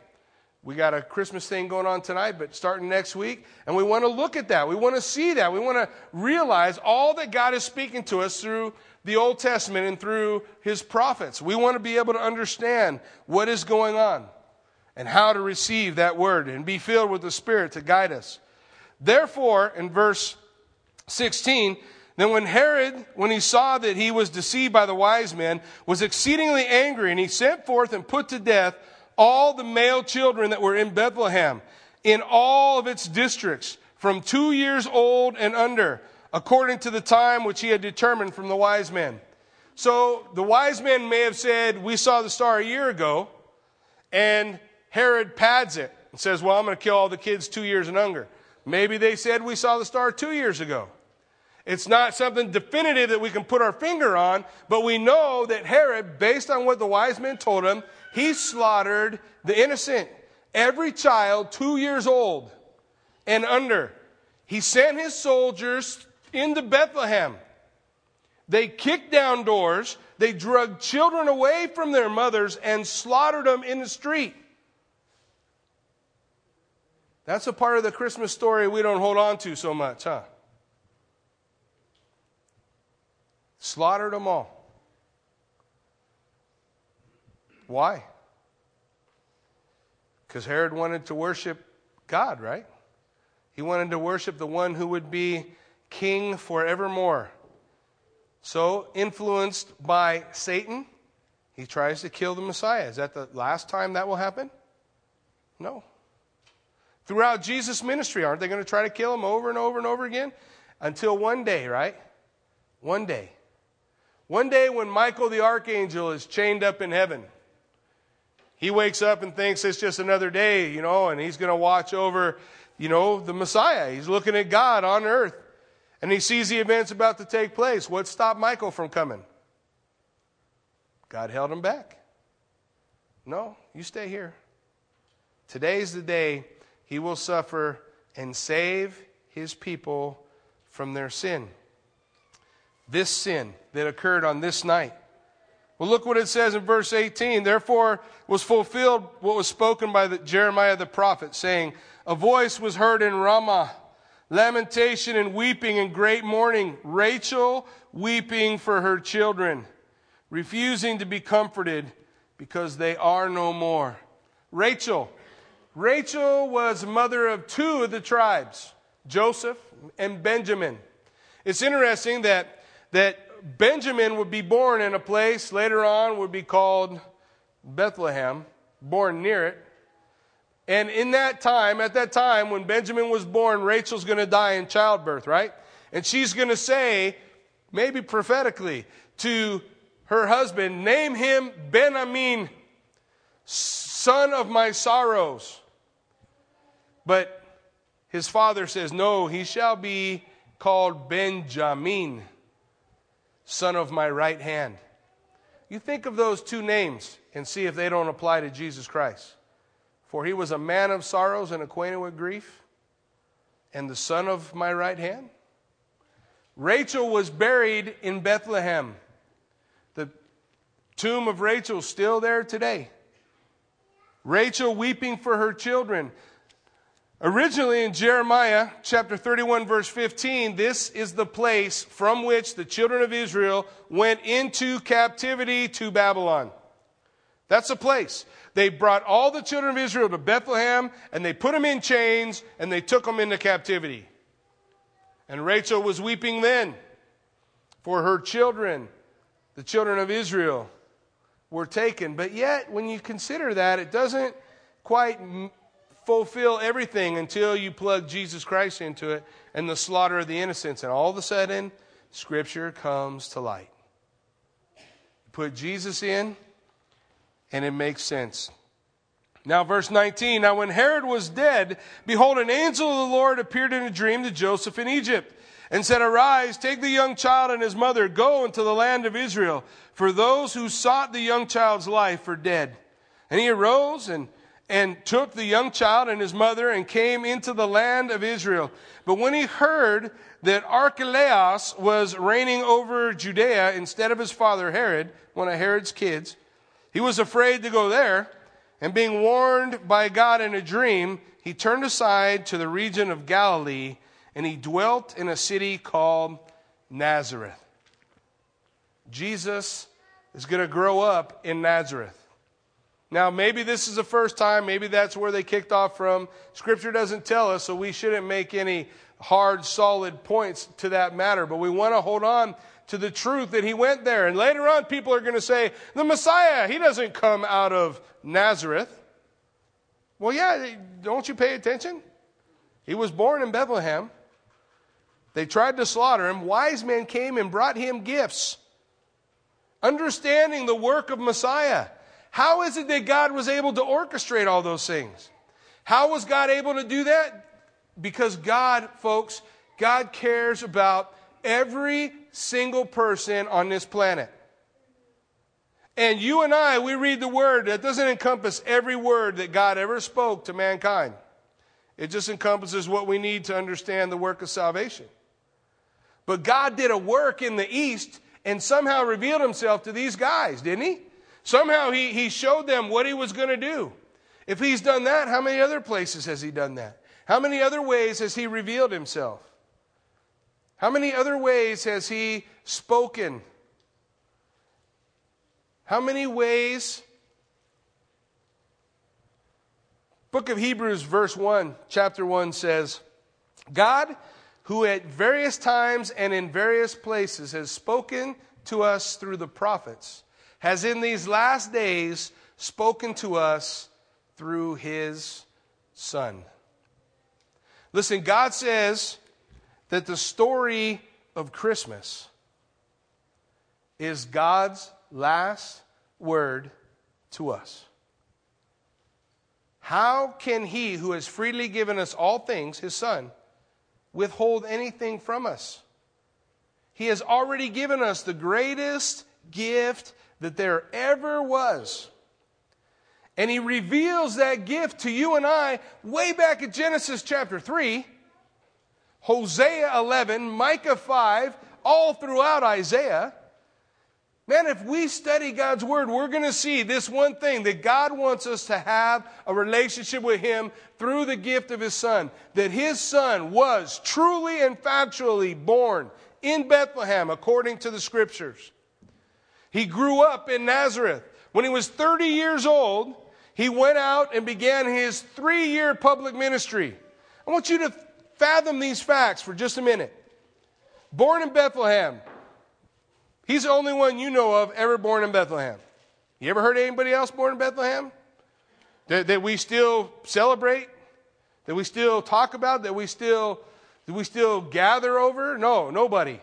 We got a Christmas thing going on tonight, but starting next week. And we want to look at that. We want to see that. We want to realize all that God is speaking to us through the Old Testament and through his prophets. We want to be able to understand what is going on and how to receive that word and be filled with the Spirit to guide us. Therefore, in verse 16, then when Herod, when he saw that he was deceived by the wise men, was exceedingly angry, and he sent forth and put to death all the male children that were in Bethlehem, in all of its districts, from two years old and under, according to the time which he had determined from the wise men. So the wise men may have said, We saw the star a year ago, and Herod pads it and says, Well, I'm going to kill all the kids two years and under. Maybe they said, We saw the star two years ago. It's not something definitive that we can put our finger on, but we know that Herod, based on what the wise men told him, he slaughtered the innocent. Every child two years old and under. He sent his soldiers into Bethlehem. They kicked down doors, they drugged children away from their mothers, and slaughtered them in the street. That's a part of the Christmas story we don't hold on to so much, huh? Slaughtered them all. Why? Because Herod wanted to worship God, right? He wanted to worship the one who would be king forevermore. So, influenced by Satan, he tries to kill the Messiah. Is that the last time that will happen? No. Throughout Jesus' ministry, aren't they going to try to kill him over and over and over again? Until one day, right? One day. One day when Michael the archangel is chained up in heaven, he wakes up and thinks it's just another day, you know, and he's going to watch over, you know, the Messiah. He's looking at God on earth and he sees the events about to take place. What stopped Michael from coming? God held him back. No, you stay here. Today's the day he will suffer and save his people from their sin this sin that occurred on this night. Well, look what it says in verse 18. Therefore was fulfilled what was spoken by the, Jeremiah the prophet, saying, A voice was heard in Ramah, lamentation and weeping and great mourning, Rachel weeping for her children, refusing to be comforted because they are no more. Rachel. Rachel was mother of two of the tribes, Joseph and Benjamin. It's interesting that that Benjamin would be born in a place later on would be called Bethlehem, born near it. And in that time, at that time when Benjamin was born, Rachel's going to die in childbirth, right? And she's going to say, maybe prophetically, to her husband, name him Ben-Amin, son of my sorrows. But his father says, no, he shall be called Benjamin son of my right hand. You think of those two names and see if they don't apply to Jesus Christ. For he was a man of sorrows and acquainted with grief, and the son of my right hand. Rachel was buried in Bethlehem. The tomb of Rachel still there today. Rachel weeping for her children. Originally in Jeremiah chapter 31, verse 15, this is the place from which the children of Israel went into captivity to Babylon. That's the place. They brought all the children of Israel to Bethlehem and they put them in chains and they took them into captivity. And Rachel was weeping then for her children, the children of Israel were taken. But yet, when you consider that, it doesn't quite fulfill everything until you plug Jesus Christ into it and the slaughter of the innocents. And all of a sudden, Scripture comes to light. Put Jesus in, and it makes sense. Now, verse 19. Now, when Herod was dead, behold, an angel of the Lord appeared in a dream to Joseph in Egypt and said, Arise, take the young child and his mother, go into the land of Israel, for those who sought the young child's life are dead. And he arose and and took the young child and his mother and came into the land of Israel. But when he heard that Archelaus was reigning over Judea instead of his father Herod, one of Herod's kids, he was afraid to go there. And being warned by God in a dream, he turned aside to the region of Galilee and he dwelt in a city called Nazareth. Jesus is going to grow up in Nazareth. Now, maybe this is the first time, maybe that's where they kicked off from. Scripture doesn't tell us, so we shouldn't make any hard, solid points to that matter. But we want to hold on to the truth that he went there. And later on, people are going to say, the Messiah, he doesn't come out of Nazareth. Well, yeah, don't you pay attention? He was born in Bethlehem. They tried to slaughter him. Wise men came and brought him gifts, understanding the work of Messiah. How is it that God was able to orchestrate all those things? How was God able to do that? Because God, folks, God cares about every single person on this planet. And you and I, we read the word that doesn't encompass every word that God ever spoke to mankind. It just encompasses what we need to understand the work of salvation. But God did a work in the East and somehow revealed himself to these guys, didn't he? Somehow he, he showed them what he was going to do. If he's done that, how many other places has he done that? How many other ways has he revealed himself? How many other ways has he spoken? How many ways? Book of Hebrews, verse 1, chapter 1 says, God, who at various times and in various places has spoken to us through the prophets has in these last days spoken to us through his Son. Listen, God says that the story of Christmas is God's last word to us. How can he who has freely given us all things, his Son, withhold anything from us? He has already given us the greatest gift that there ever was. And he reveals that gift to you and I way back at Genesis chapter 3, Hosea 11, Micah 5, all throughout Isaiah. Man, if we study God's Word, we're going to see this one thing that God wants us to have a relationship with Him through the gift of His Son. That His Son was truly and factually born in Bethlehem according to the Scriptures. He grew up in Nazareth. When he was 30 years old, he went out and began his three year public ministry. I want you to fathom these facts for just a minute. Born in Bethlehem. He's the only one you know of ever born in Bethlehem. You ever heard anybody else born in Bethlehem? That, that we still celebrate? That we still talk about? That we still, that we still gather over? No, nobody.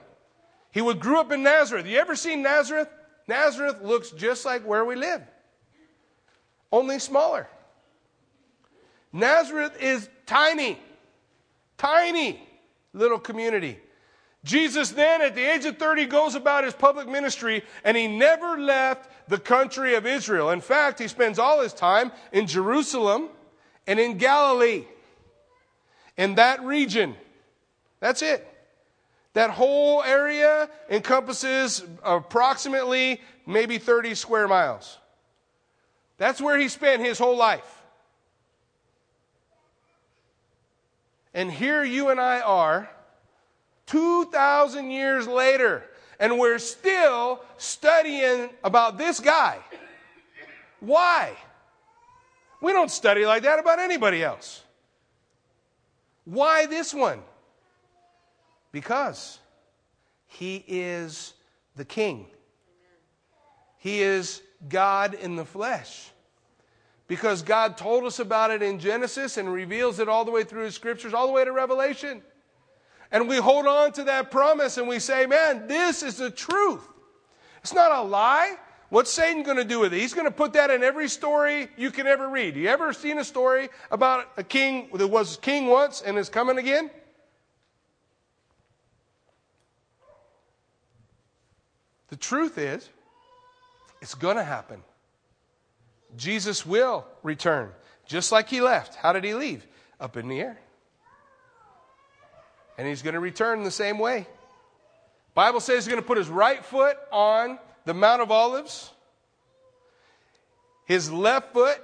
He would grew up in Nazareth. You ever seen Nazareth? Nazareth looks just like where we live, only smaller. Nazareth is tiny, tiny little community. Jesus then, at the age of 30, goes about his public ministry and he never left the country of Israel. In fact, he spends all his time in Jerusalem and in Galilee, in that region. That's it. That whole area encompasses approximately maybe 30 square miles. That's where he spent his whole life. And here you and I are, 2,000 years later, and we're still studying about this guy. Why? We don't study like that about anybody else. Why this one? Because he is the king. He is God in the flesh. Because God told us about it in Genesis and reveals it all the way through His scriptures, all the way to Revelation. And we hold on to that promise and we say, man, this is the truth. It's not a lie. What's Satan going to do with it? He's going to put that in every story you can ever read. You ever seen a story about a king that was king once and is coming again? The truth is, it's going to happen. Jesus will return, just like he left. How did he leave? Up in the air. And he's going to return the same way. Bible says he's going to put his right foot on the Mount of Olives, his left foot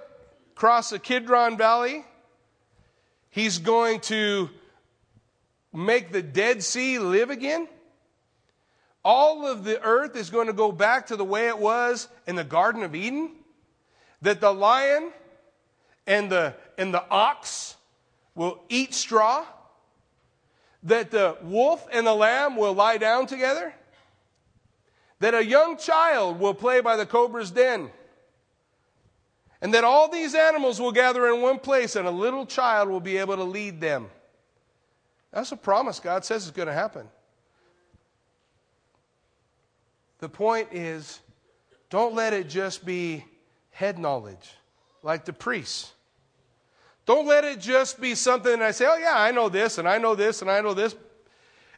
cross the Kidron Valley. He's going to make the Dead Sea live again. All of the earth is going to go back to the way it was in the Garden of Eden. That the lion and the, and the ox will eat straw. That the wolf and the lamb will lie down together that a young child will play by the cobra's den, and that all these animals will gather in one place, and a little child will be able to lead them. That's a promise God says is going to happen. The point is, don't let it just be head knowledge like the priests. Don't let it just be something I say, oh, yeah, I know this, and I know this, and I know this.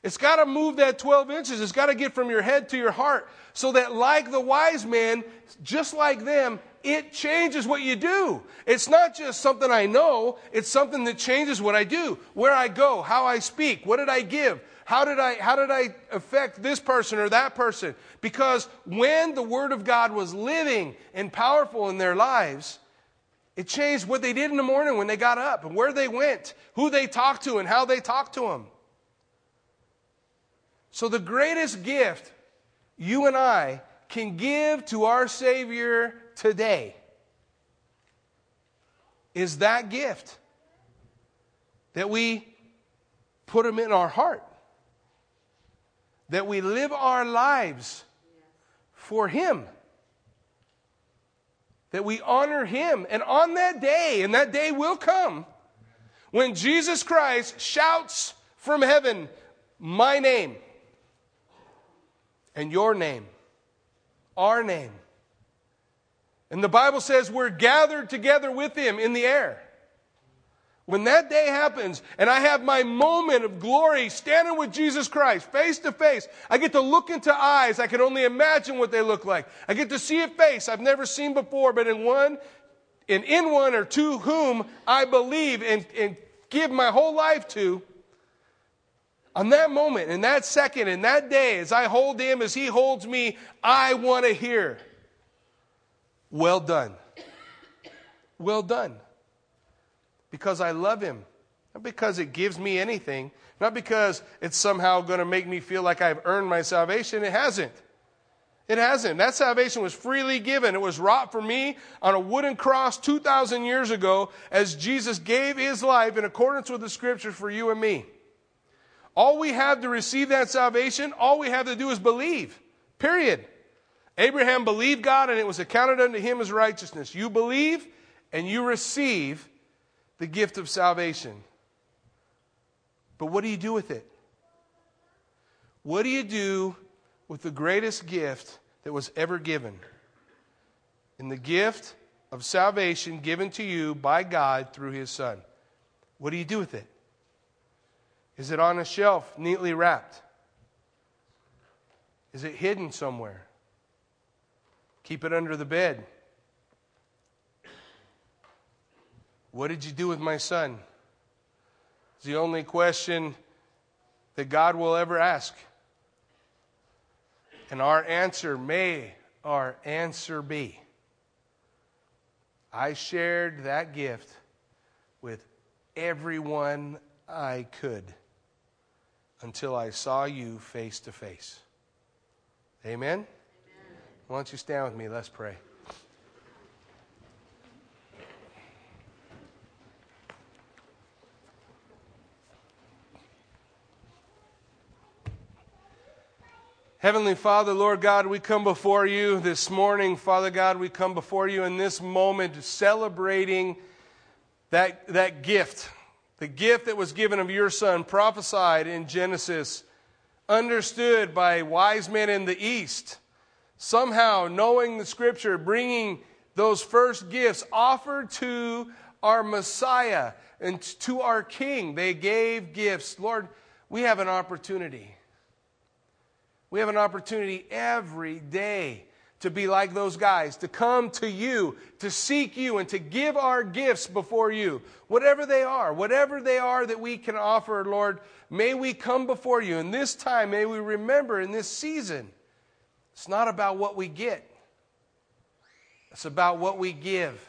It's got to move that 12 inches. It's got to get from your head to your heart so that, like the wise men, just like them, it changes what you do. It's not just something I know, it's something that changes what I do, where I go, how I speak, what did I give, how did I, how did I affect this person or that person? Because when the Word of God was living and powerful in their lives, it changed what they did in the morning when they got up and where they went, who they talked to, and how they talked to them. So, the greatest gift you and I can give to our Savior today is that gift that we put Him in our heart, that we live our lives for Him, that we honor Him. And on that day, and that day will come, when Jesus Christ shouts from heaven, My name and your name, our name. And the Bible says we're gathered together with Him in the air. When that day happens and I have my moment of glory standing with Jesus Christ face to face, I get to look into eyes I can only imagine what they look like. I get to see a face I've never seen before, but in one, and in one or to whom I believe and, and give my whole life to. On that moment, in that second, in that day, as I hold him, as he holds me, I want to hear, Well done. Well done. Because I love him. Not because it gives me anything. Not because it's somehow going to make me feel like I've earned my salvation. It hasn't. It hasn't. That salvation was freely given. It was wrought for me on a wooden cross 2,000 years ago as Jesus gave his life in accordance with the scriptures for you and me. All we have to receive that salvation, all we have to do is believe. Period. Abraham believed God and it was accounted unto him as righteousness. You believe and you receive the gift of salvation. But what do you do with it? What do you do with the greatest gift that was ever given? In the gift of salvation given to you by God through his Son. What do you do with it? Is it on a shelf, neatly wrapped? Is it hidden somewhere? Keep it under the bed. What did you do with my son? It's the only question that God will ever ask. And our answer may our answer be I shared that gift with everyone I could until I saw you face to face. Amen? Why don't you stand with me? Let's pray. Heavenly Father, Lord God, we come before you this morning. Father God, we come before you in this moment celebrating that, that gift, the gift that was given of your Son, prophesied in Genesis, understood by wise men in the East, somehow knowing the Scripture, bringing those first gifts offered to our Messiah and to our King. They gave gifts. Lord, we have an opportunity we have an opportunity every day to be like those guys, to come to you, to seek you, and to give our gifts before you. Whatever they are, whatever they are that we can offer, Lord, may we come before you. In this time, may we remember in this season, it's not about what we get, it's about what we give.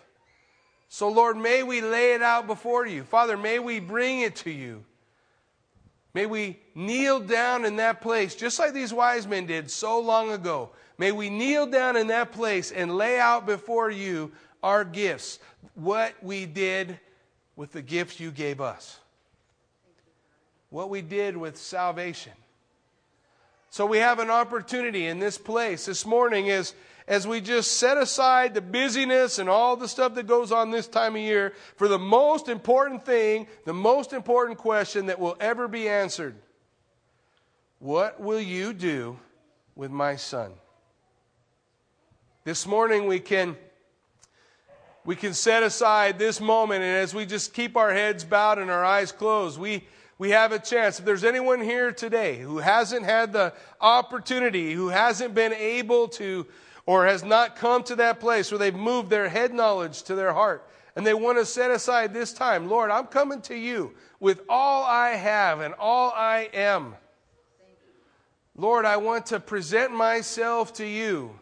So, Lord, may we lay it out before you. Father, may we bring it to you. May we kneel down in that place, just like these wise men did so long ago. May we kneel down in that place and lay out before you our gifts, what we did with the gifts you gave us, what we did with salvation. So we have an opportunity in this place this morning as as we just set aside the busyness and all the stuff that goes on this time of year for the most important thing, the most important question that will ever be answered What will you do with my son? This morning we can. We can set aside this moment, and as we just keep our heads bowed and our eyes closed, we, we have a chance. If there's anyone here today who hasn't had the opportunity, who hasn't been able to or has not come to that place where they've moved their head knowledge to their heart and they want to set aside this time, Lord, I'm coming to you with all I have and all I am. Lord, I want to present myself to you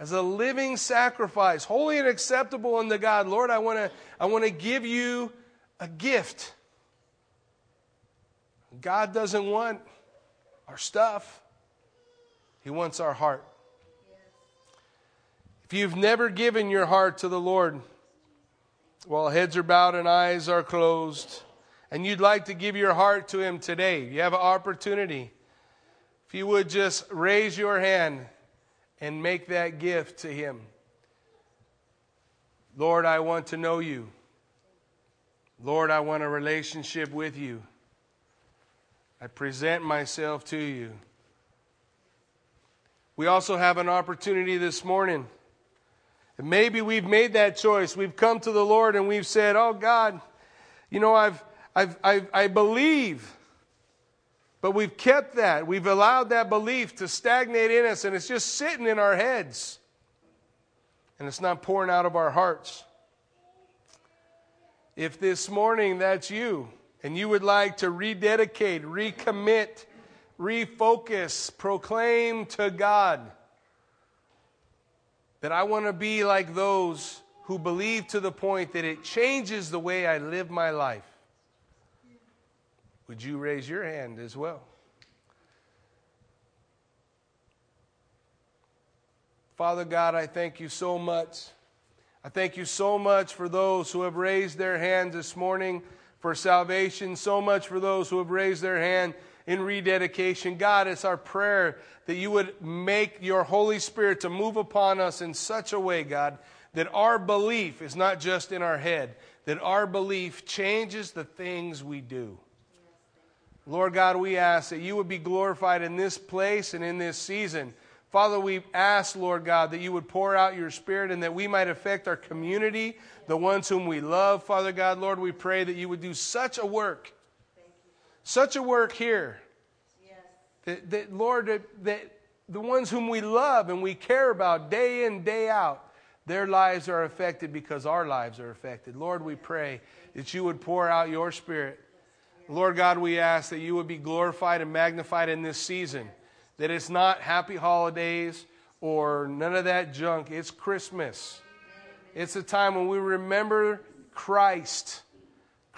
as a living sacrifice, holy and acceptable unto God. Lord, I want to, I want to give you a gift. God doesn't want our stuff, He wants our heart. If you've never given your heart to the Lord, while heads are bowed and eyes are closed, and you'd like to give your heart to Him today, you have an opportunity. If you would just raise your hand and make that gift to Him. Lord, I want to know you. Lord, I want a relationship with you. I present myself to you. We also have an opportunity this morning and maybe we've made that choice. We've come to the Lord and we've said, Oh God, you know, I've, I've, I've, I believe. But we've kept that. We've allowed that belief to stagnate in us and it's just sitting in our heads. And it's not pouring out of our hearts. If this morning that's you and you would like to rededicate, recommit, refocus, proclaim to God that I want to be like those who believe to the point that it changes the way I live my life. Would you raise your hand as well? Father God, I thank you so much. I thank you so much for those who have raised their hands this morning for salvation, so much for those who have raised their hand in rededication. God, it's our prayer that you would make your Holy Spirit to move upon us in such a way, God, that our belief is not just in our head, that our belief changes the things we do. Lord God, we ask that you would be glorified in this place and in this season. Father, we ask, Lord God, that you would pour out your spirit and that we might affect our community, the ones whom we love. Father God, Lord, we pray that you would do such a work such a work here. Yes. That, that, Lord, that, that the ones whom we love and we care about day in, day out, their lives are affected because our lives are affected. Lord, we pray that you would pour out your spirit. Lord God, we ask that you would be glorified and magnified in this season. That it's not happy holidays or none of that junk. It's Christmas. It's a time when we remember Christ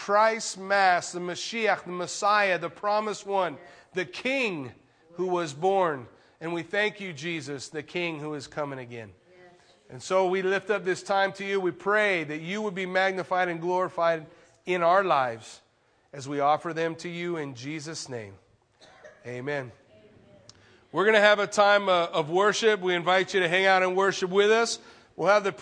Christ's Mass, the Mashiach, the Messiah, the promised one, the King who was born. And we thank you, Jesus, the King who is coming again. And so we lift up this time to you. We pray that you would be magnified and glorified in our lives as we offer them to you in Jesus' name. Amen. We're going to have a time uh, of worship. We invite you to hang out and worship with us. We'll have the